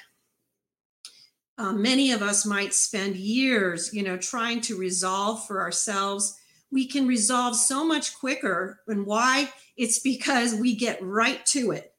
uh, many of us might spend years you know trying to resolve for ourselves we can resolve so much quicker. And why? It's because we get right to it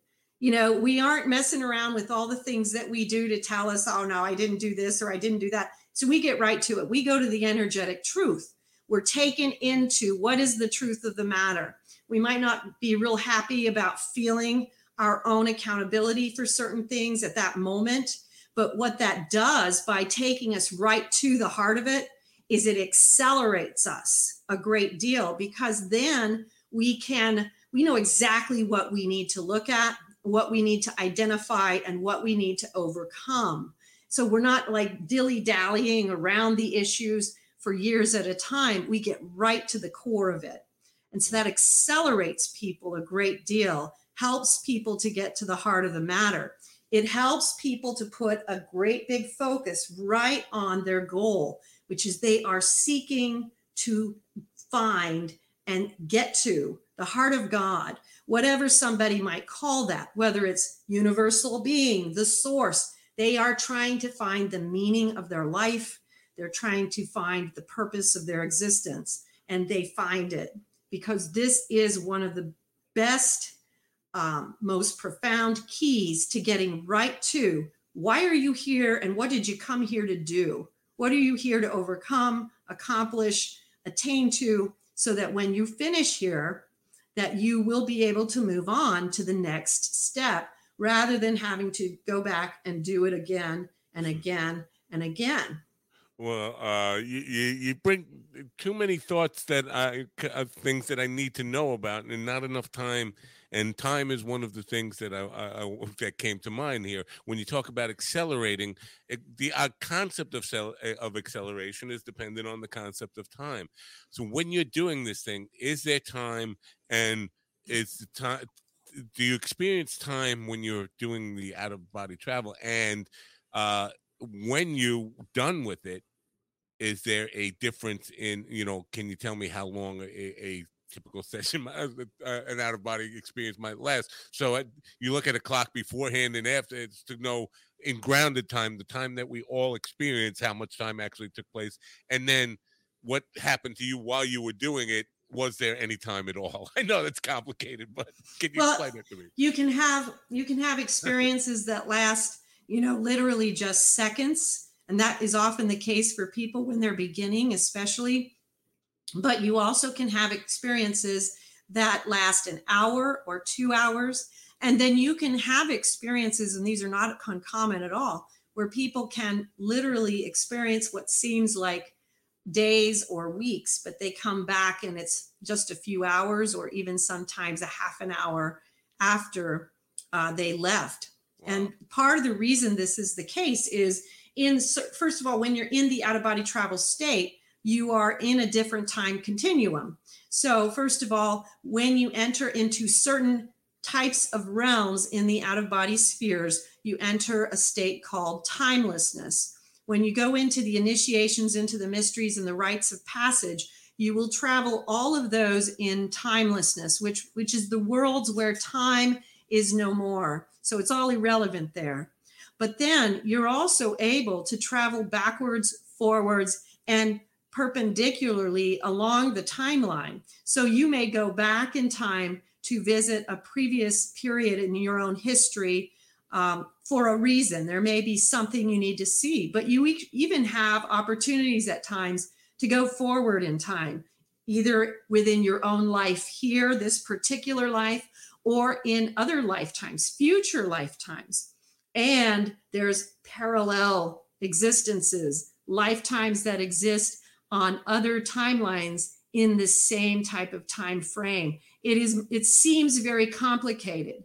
you know, we aren't messing around with all the things that we do to tell us, oh, no, I didn't do this or I didn't do that. So we get right to it. We go to the energetic truth. We're taken into what is the truth of the matter. We might not be real happy about feeling our own accountability for certain things at that moment. But what that does by taking us right to the heart of it is it accelerates us a great deal because then we can we know exactly what we need to look at what we need to identify and what we need to overcome. So we're not like dilly dallying around the issues for years at a time. We get right to the core of it. And so that accelerates people a great deal, helps people to get to the heart of the matter. It helps people to put a great big focus right on their goal, which is they are seeking to find and get to the heart of God, whatever somebody might call that, whether it's universal being, the source. They are trying to find the meaning of their life. They're trying to find the purpose of their existence, and they find it because this is one of the best, um, most profound keys to getting right to why are you here and what did you come here to do? What are you here to overcome, accomplish, attain to, so that when you finish here, that you will be able to move on to the next step rather than having to go back and do it again and again and again. Well, uh, you, you, you bring too many thoughts that I uh, things that I need to know about, and not enough time. And time is one of the things that I, I, I that came to mind here when you talk about accelerating. It, the uh, concept of cell, eh, of acceleration is dependent on the concept of time. So when you're doing this thing, is there time, and is the time? Do you experience time when you're doing the out of body travel and uh, when you're done with it, is there a difference in you know? Can you tell me how long a, a typical session, uh, an out of body experience might last? So uh, you look at a clock beforehand and after, it's to know in grounded time, the time that we all experience, how much time actually took place, and then what happened to you while you were doing it was there any time at all i know that's complicated but can you well, explain it to me you can have you can have experiences that last you know, literally just seconds. And that is often the case for people when they're beginning, especially. But you also can have experiences that last an hour or two hours. And then you can have experiences, and these are not uncommon at all, where people can literally experience what seems like days or weeks, but they come back and it's just a few hours or even sometimes a half an hour after uh, they left. And part of the reason this is the case is in first of all, when you're in the out of body travel state, you are in a different time continuum. So, first of all, when you enter into certain types of realms in the out of body spheres, you enter a state called timelessness. When you go into the initiations into the mysteries and the rites of passage, you will travel all of those in timelessness, which, which is the worlds where time is no more. So it's all irrelevant there. But then you're also able to travel backwards, forwards, and perpendicularly along the timeline. So you may go back in time to visit a previous period in your own history um, for a reason. There may be something you need to see, but you even have opportunities at times to go forward in time, either within your own life here, this particular life, or in other lifetimes, future lifetimes. And there's parallel existences, lifetimes that exist on other timelines in the same type of time frame. It is it seems very complicated.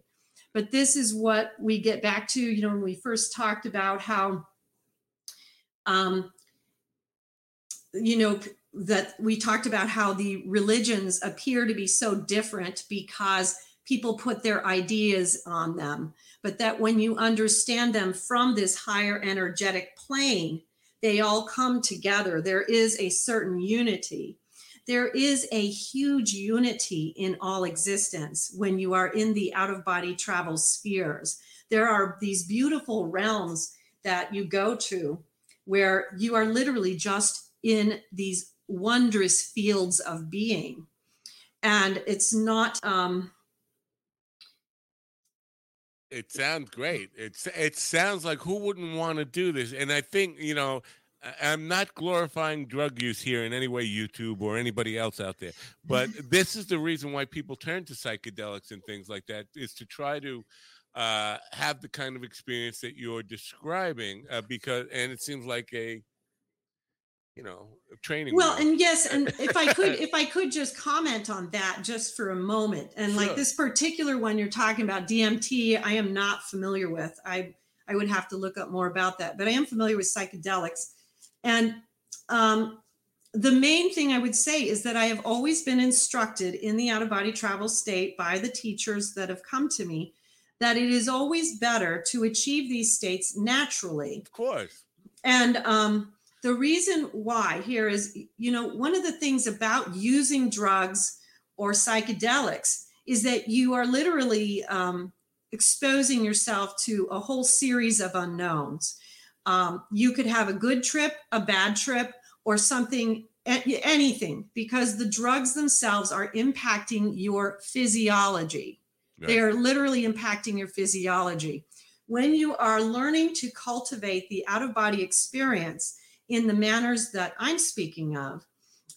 But this is what we get back to, you know, when we first talked about how um you know that we talked about how the religions appear to be so different because people put their ideas on them, but that when you understand them from this higher energetic plane, they all come together. There is a certain unity. There is a huge unity in all existence when you are in the out of body travel spheres. There are these beautiful realms that you go to where you are literally just in these wondrous fields of being. And it's not, um, it sounds great. It's it sounds like who wouldn't want to do this? And I think you know, I'm not glorifying drug use here in any way, YouTube or anybody else out there. But this is the reason why people turn to psychedelics and things like that is to try to uh, have the kind of experience that you're describing. Uh, because and it seems like a you know, training. Well, and yes, and if I could, if I could just comment on that just for a moment, and like Sure. this particular one you're talking about, DMT, I am not familiar with. I I would have to look up more about that, but I am familiar with psychedelics, and um, the main thing I would say is that I have always been instructed in the out of body travel state by the teachers that have come to me that it is always better to achieve these states naturally of course. and um, the reason why here is, you know, one of the things about using drugs or psychedelics is that you are literally um, exposing yourself to a whole series of unknowns. Um, you could have a good trip, a bad trip, or something, anything, because the drugs themselves are impacting your physiology. They are literally impacting your physiology. When you are learning to cultivate the out of body experience in the manners that I'm speaking of,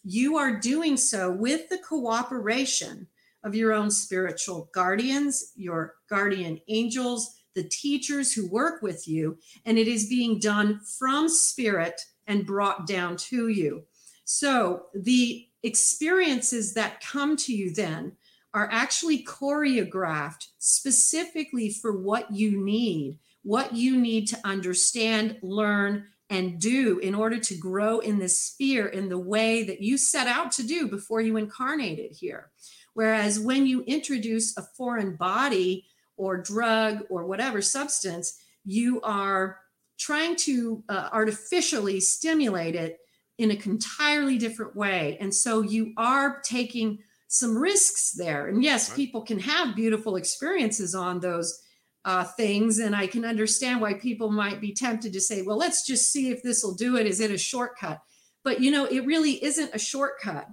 you are doing so with the cooperation of your own spiritual guardians, your guardian angels, the teachers who work with you, and it is being done from spirit and brought down to you. So the experiences that come to you then are actually choreographed specifically for what you need, what you need to understand, learn, and do in order to grow in this sphere in the way that you set out to do before you incarnated here. Whereas when you introduce a foreign body or drug or whatever substance, you are trying to uh, artificially stimulate it in an entirely different way. And so you are taking some risks there. And yes, people can have beautiful experiences on those uh, things. And I can understand why people might be tempted to say, well, let's just see if this will do it. Is it a shortcut? But you know, it really isn't a shortcut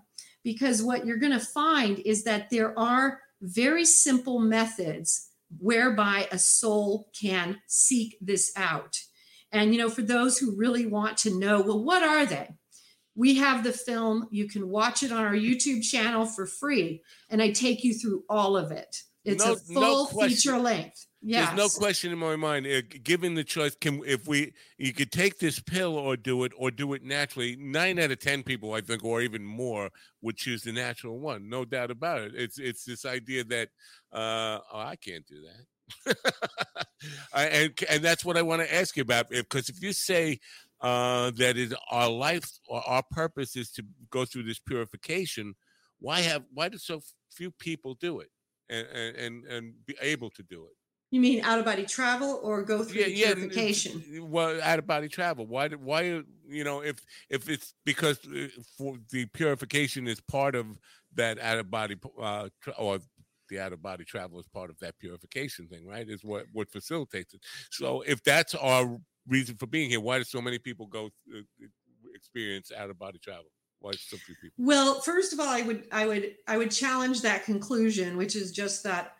because what you're going to find is that there are very simple methods whereby a soul can seek this out. And you know, for those who really want to know, well, what are they? We have the film. You can watch it on our YouTube channel for free, and I take you through all of it. It's No- a full question. feature length. Yes. There's no question in my mind. Uh, given the choice, can if we you could take this pill or do it or do it naturally. Nine out of ten people, I think, or even more, would choose the natural one. No doubt about it. It's it's this idea that uh, oh, I can't do that. I, and and that's what I want to ask you about. Because if you say uh, that is our life or our purpose is to go through this purification, why have why do so few people do it and and, and be able to do it? You mean out of body travel or go through the n- purification? n- Well, out of body travel. Why? Why? You know, if if it's because uh, for the purification is part of that out of body uh, or the out of body travel is part of that purification thing, right? Is what what facilitates it. So if that's our reason for being here, why do so many people go uh, experience out of body travel? Why so few people? Well, first of all, I would I would I would challenge that conclusion, which is just that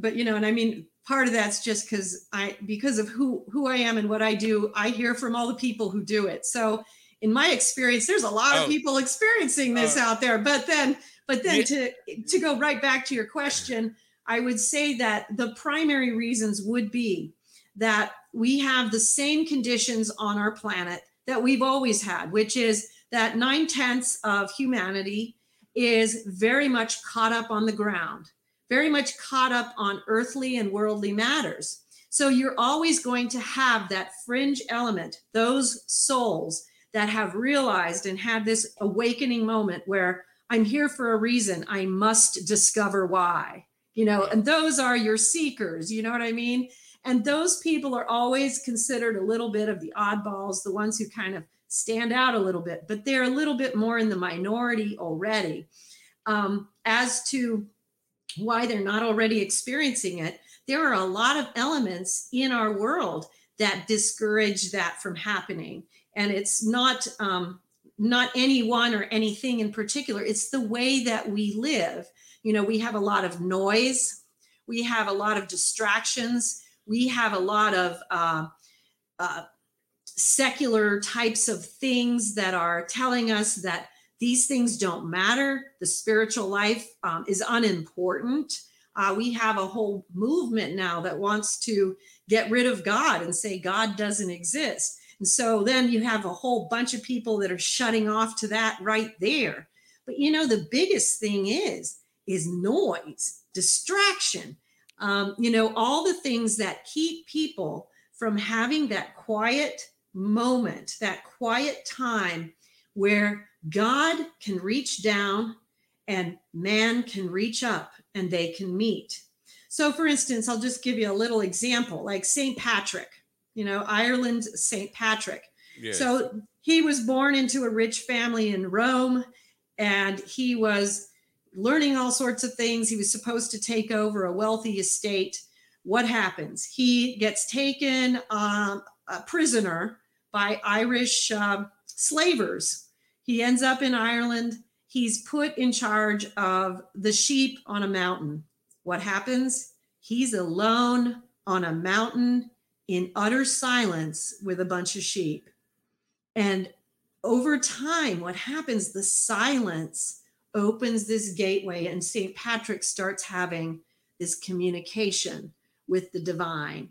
but you know, and I mean part of that's just because I because of who who I am and what I do, I hear from all the people who do it. So in my experience, there's a lot Oh. of people experiencing this Oh. out there. But then but then Yeah. to to go right back to your question, I would say that the primary reasons would be that we have the same conditions on our planet that we've always had, which is that nine tenths of humanity is very much caught up on the ground, very much caught up on earthly and worldly matters. So you're always going to have that fringe element, those souls that have realized and had this awakening moment where I'm here for a reason. I must discover why, you know, and those are your seekers, you know what I mean? And those people are always considered a little bit of the oddballs, the ones who kind of stand out a little bit, but they're a little bit more in the minority already. Um, as to why they're not already experiencing it, there are a lot of elements in our world that discourage that from happening. And it's not um, not anyone or anything in particular. It's the way that we live. You know, we have a lot of noise, we have a lot of distractions, we have a lot of uh, uh, secular types of things that are telling us that these things don't matter. The spiritual life um, is unimportant. Uh, we have a whole movement now that wants to get rid of God and say God doesn't exist. And so then you have a whole bunch of people that are shutting off to that right there. But you know, the biggest thing is is noise, distraction. Um, you know, all the things that keep people from having that quiet moment, that quiet time where God can reach down and man can reach up and they can meet. So, for instance, I'll just give you a little example like St. Patrick, you know, Ireland, St. Patrick. Yes. So, he was born into a rich family in Rome and he was learning all sorts of things. He was supposed to take over a wealthy estate. What happens? He gets taken um, a prisoner by Irish uh, slavers. He ends up in Ireland. He's put in charge of the sheep on a mountain. What happens? He's alone on a mountain in utter silence with a bunch of sheep. And over time, what happens? The silence opens this gateway, and St. Patrick starts having this communication with the divine.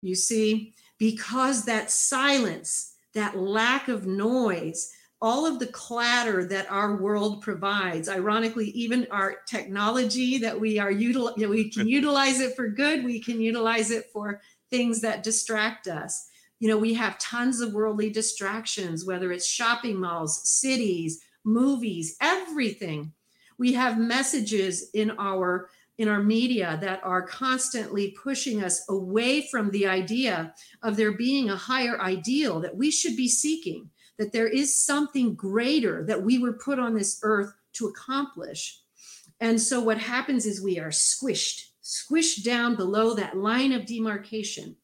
You see, because that silence, that lack of noise, all of the clatter that our world provides, ironically, even our technology that we are util- you know, we can utilize it for good, we can utilize it for things that distract us. You know, we have tons of worldly distractions, whether it's shopping malls, cities, movies, everything. We have messages in our in our media that are constantly pushing us away from the idea of there being a higher ideal that we should be seeking, that there is something greater that we were put on this earth to accomplish. And so what happens is we are squished, squished down below that line of demarcation.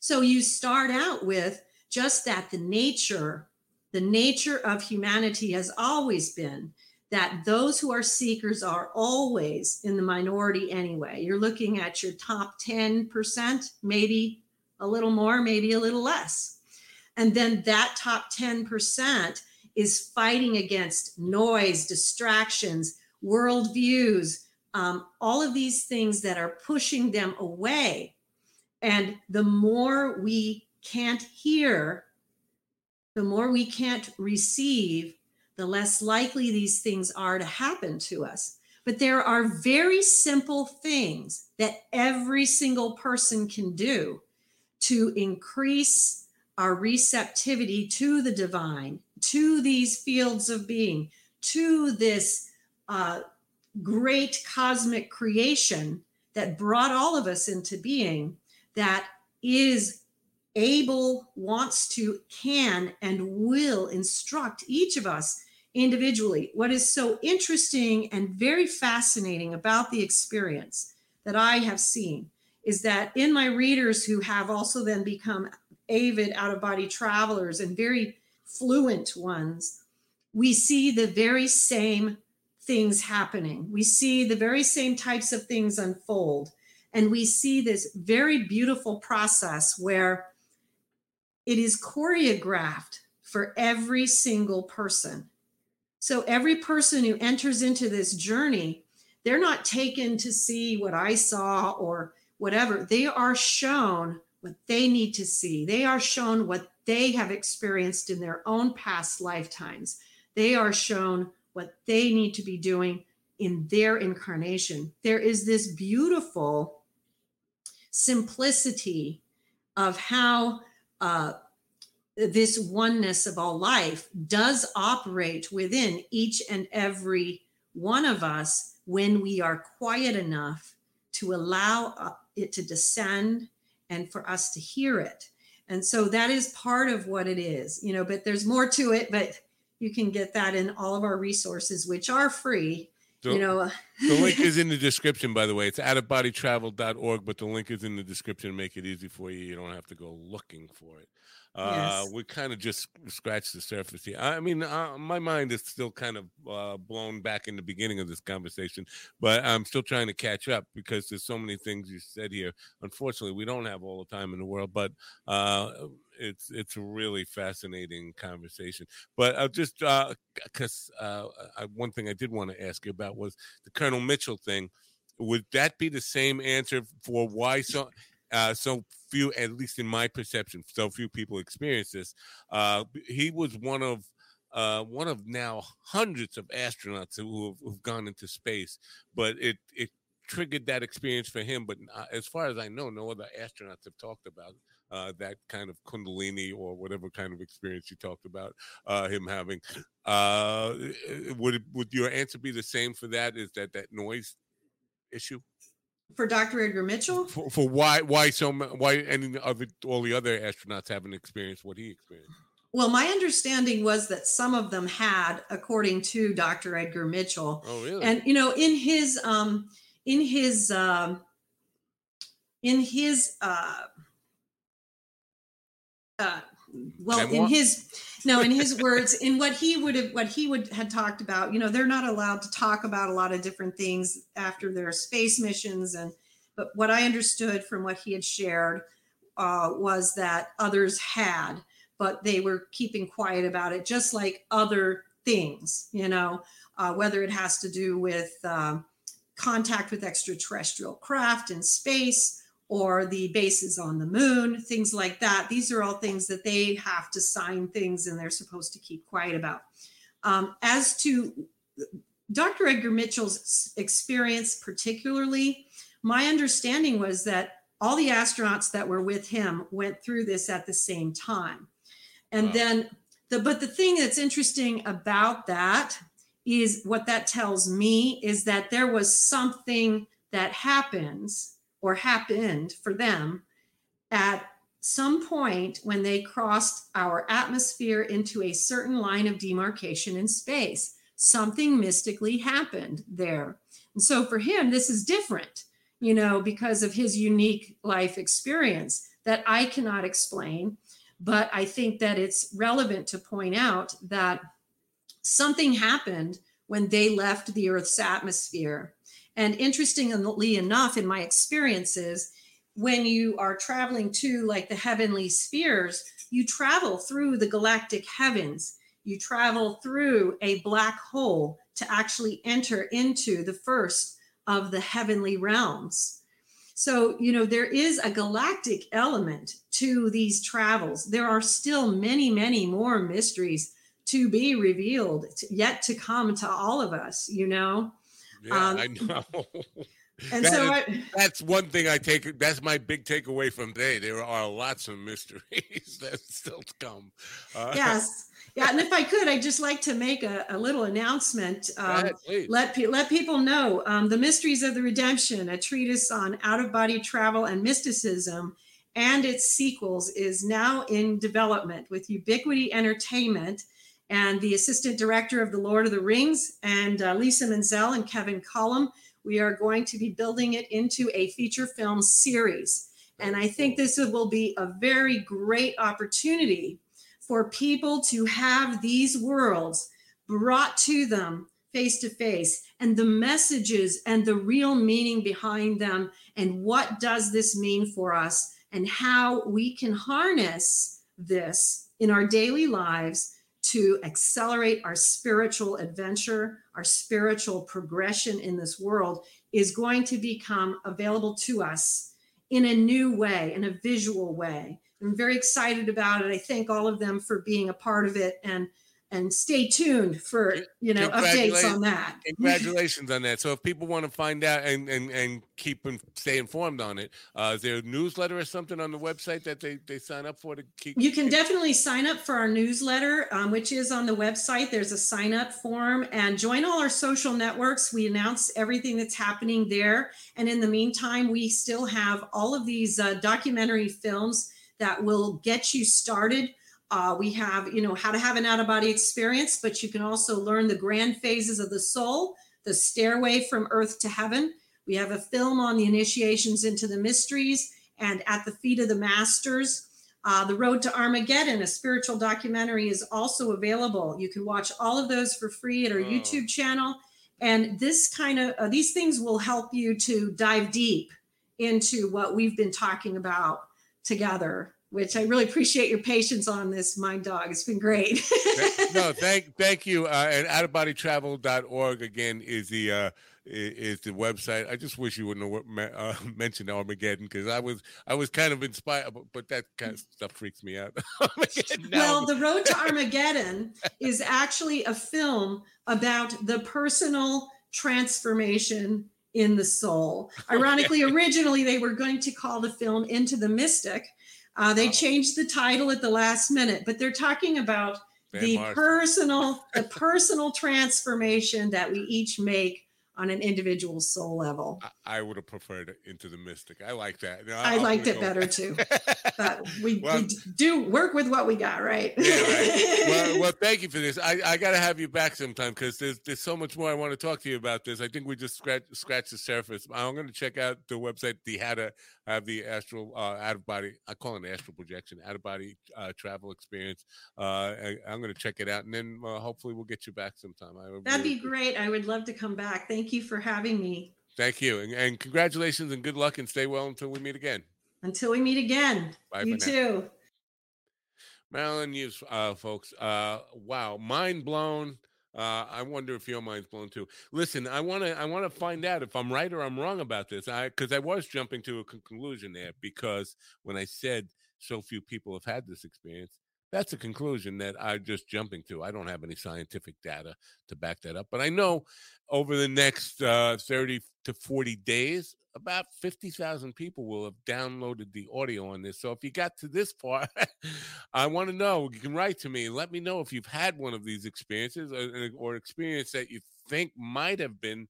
So you start out with just that the nature, the nature of humanity has always been that those who are seekers are always in the minority anyway. You're looking at your top 10%, maybe a little more, maybe a little less. And then that top 10% is fighting against noise, distractions, worldviews, um, all of these things that are pushing them away. And the more we can't hear, the more we can't receive, the less likely these things are to happen to us. But there are very simple things that every single person can do to increase our receptivity to the divine, to these fields of being, to this uh, great cosmic creation that brought all of us into being, that is able, wants to, can, and will instruct each of us individually. What is so interesting and very fascinating about the experience that I have seen is that in my readers who have also then become avid out of body travelers and very fluent ones, we see the very same things happening. We see the very same types of things unfold. And we see this very beautiful process where it is choreographed for every single person. So every person who enters into this journey, they're not taken to see what I saw or whatever. They are shown what they need to see. They are shown what they have experienced in their own past lifetimes. They are shown what they need to be doing in their incarnation. There is this beautiful simplicity of how uh, this oneness of all life does operate within each and every one of us when we are quiet enough to allow uh, it to descend and for us to hear it. And so that is part of what it is, you know, but there's more to it, but you can get that in all of our resources, which are free. So you know, the link is in the description, by the way. It's outofbodytravel.org, but the link is in the description to make it easy for you. You don't have to go looking for it. Uh, Yes. we kind of just scratched the surface here. I mean, uh, my mind is still kind of uh, blown back in the beginning of this conversation, but I'm still trying to catch up because there's so many things you said here. Unfortunately, we don't have all the time in the world, but uh, it's it's a really fascinating conversation. But I'll just because uh, I, one thing I did want to ask you about was the Colonel Mitchell thing. Would that be the same answer for why so? Uh, so few, at least in my perception, so few people experience this. Uh, he was one of uh, one of now hundreds of astronauts who have, who've gone into space, but it it triggered that experience for him. But uh, as far as I know, no other astronauts have talked about uh, that kind of kundalini or whatever kind of experience you talked about uh, him having. Uh, would would your answer be the same for that? Is that that noise issue? For Dr. Edgar Mitchell? For, for why why so why any other all the other astronauts haven't experienced what he experienced? Well, my understanding was that some of them had, according to Dr. Edgar Mitchell. Oh, really? And you know, in his um, in his um, in his uh, uh, well, Memoir? in his no, in his words, in what he would have what he would had talked about. You know, they're not allowed to talk about a lot of different things after their space missions, and but what I understood from what he had shared uh, was that others had but they were keeping quiet about it, just like other things, you know, uh, whether it has to do with uh, contact with extraterrestrial craft in space or the bases on the moon, things like that. These are all things that they have to sign things and they're supposed to keep quiet about. Um, as to Dr. Edgar Mitchell's experience, particularly, my understanding was that all the astronauts that were with him went through this at the same time. And Wow. then the but the thing that's interesting about that is what that tells me is that there was something that happens or happened for them at some point when they crossed our atmosphere into a certain line of demarcation in space. Something mystically happened there. And so for him, this is different, you know, because of his unique life experience that I cannot explain. But I think that it's relevant to point out that something happened when they left the Earth's atmosphere. And interestingly enough, in my experiences, when you are traveling to like the heavenly spheres, you travel through the galactic heavens. You travel through a black hole to actually enter into the first of the heavenly realms. So, you know, there is a galactic element to these travels. There are still many, many more mysteries to be revealed, yet to come to all of us, you know? Yeah, Um, I know. And That so is- I, that's one thing I take. That's my big takeaway from today. There are lots of mysteries that still come. Uh, yes. Yeah. And if I could, I'd just like to make a, a little announcement. Um, ahead, let, pe- let people know um, the mysteries of the redemption a treatise on out-of-body travel and mysticism and its sequels is now in development with ubiquity entertainment and the assistant director of the lord of the rings and uh, lisa menzel and kevin cullum. We are going to be building it into a feature film series. And i think this will be a very great opportunity for people to have these worlds brought to them face to face and the messages and the real meaning behind them and what does this mean for us and how we can harness this in our daily lives to accelerate our spiritual adventure our spiritual progression in this world is going to become available to us in a new way in a visual way. I'm very excited about it. I thank all of them for being a part of it and and stay tuned for you know updates on that Congratulations on that. So if people want to find out and and, and keep and stay informed on it, uh, is there a newsletter or something on the website that they, they sign up for to keep? You can definitely sign up for our newsletter, um, which is on the website. There's a sign up form and join all our social networks. We announce everything that's happening there. And in the meantime, we still have all of these uh, documentary films that will get you started. Uh, we have, you know, how to have an out of body experience, but you can also learn the grand phases of the soul, the stairway from earth to heaven. We have a film on the initiations into the mysteries and at the feet of the masters. Uh, the Road to Armageddon, a spiritual documentary, is also available. You can watch all of those for free at our Oh. YouTube channel. And this kind of uh, these things will help you to dive deep into what we've been talking about together which I really appreciate your patience on this, Mind Dog. It's been great. no, thank thank you. Uh, and outofbodytravel.org again is the uh, is the website. I just wish you wouldn't have uh, mentioned Armageddon because I was I was kind of inspired, but that kind of stuff freaks me out. well, The Road to Armageddon is actually a film about the personal transformation in the soul. Ironically, okay. originally they were going to call the film Into the Mystic. Uh, they changed the title at the last minute, but they're talking about Van the personal the personal transformation that we each make on an individual soul level. I, I would have preferred Into the Mystic. I like that. No, I, I liked it better too. but we, well, we, do work with what we got, right? yeah, right. Well, well, thank you for this. I, I got to have you back sometime because there's there's so much more I want to talk to you about this. I think we just scratch scratch the surface. I'm going to check out the website, the how to have the astral uh, out of body. I call it an astral projection, out of body uh, travel experience. Uh, I, am going to check it out, and then uh, hopefully we'll get you back sometime. That'd be great. I would love to come back. Thank Thank you for having me. Thank you. And, and, congratulations and good luck and stay well until we meet again. Until we meet again. Bye you too. Marilyn Hughes, uh, folks. Uh, wow. Mind blown. Uh, I wonder if your mind's blown too. Listen, I want to I want to find out if I'm right or I'm wrong about this. I because I was jumping to a conclusion there because when I said so few people have had this experience, that's a conclusion that I'm just jumping to. I don't have any scientific data to back that up, but I know over the next uh, 30 to 40 days, about 50,000 people will have downloaded the audio on this. So if you got to this far, I want to know. You can write to me and let me know if you've had one of these experiences or, or experience that you think might have been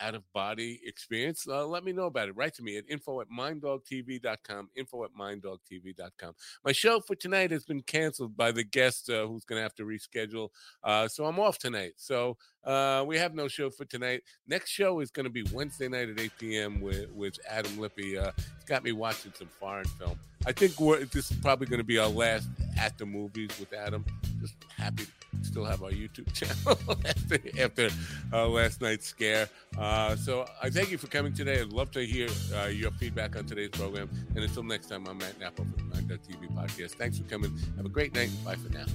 out of body experience, uh, let me know about it. Write to me at info at minddogtv.com, info at minddogtv.com. My show for tonight has been canceled by the guest uh, who's going to have to reschedule. Uh, so I'm off tonight. So uh, we have no show for tonight. Next show is going to be Wednesday night at 8 p.m. with, with Adam Lippy. Uh, he's got me watching some foreign film. I think this is probably going to be our last at the movies with Adam. Just happy to still have our YouTube channel after, after uh, last night's scare. Uh, so I thank you for coming today. I'd love to hear uh, your feedback on today's program. And until next time, I'm Matt Napa from the MindDog TV podcast. Thanks for coming. Have a great night. Bye for now.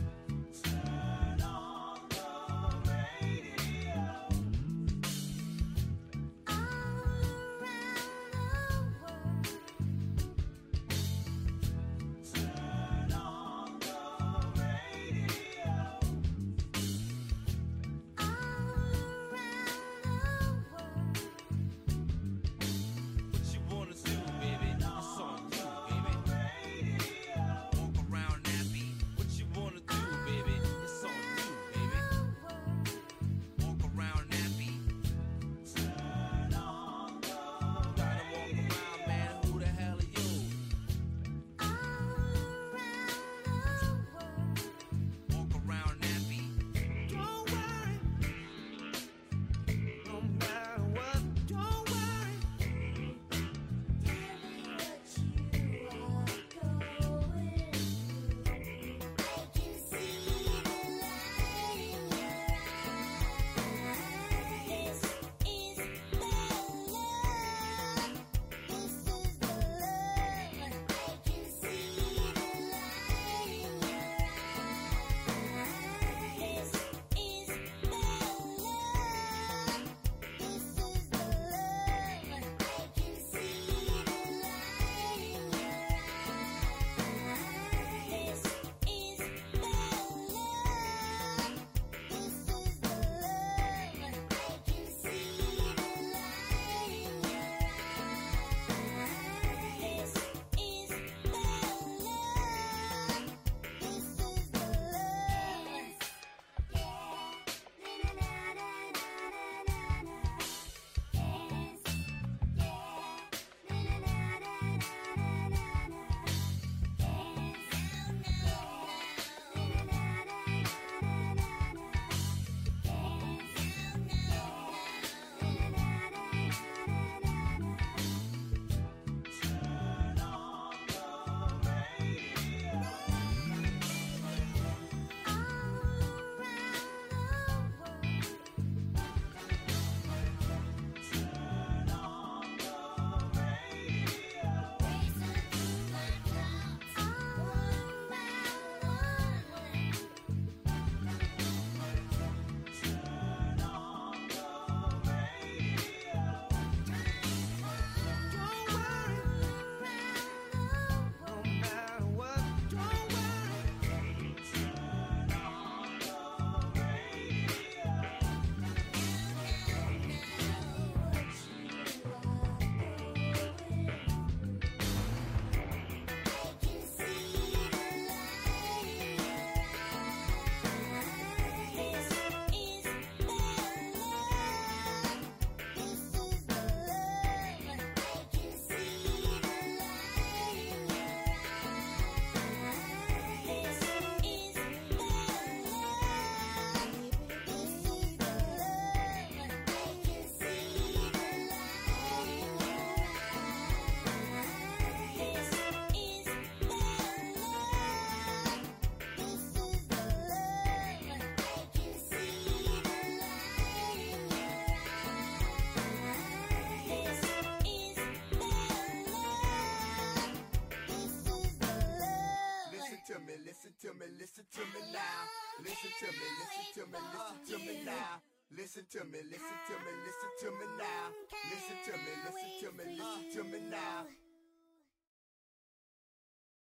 To me, listen to me now. Listen to me, listen to me, listen to me now. Listen to me, listen to me, listen to me now. Listen to me, listen to me, listen to me now.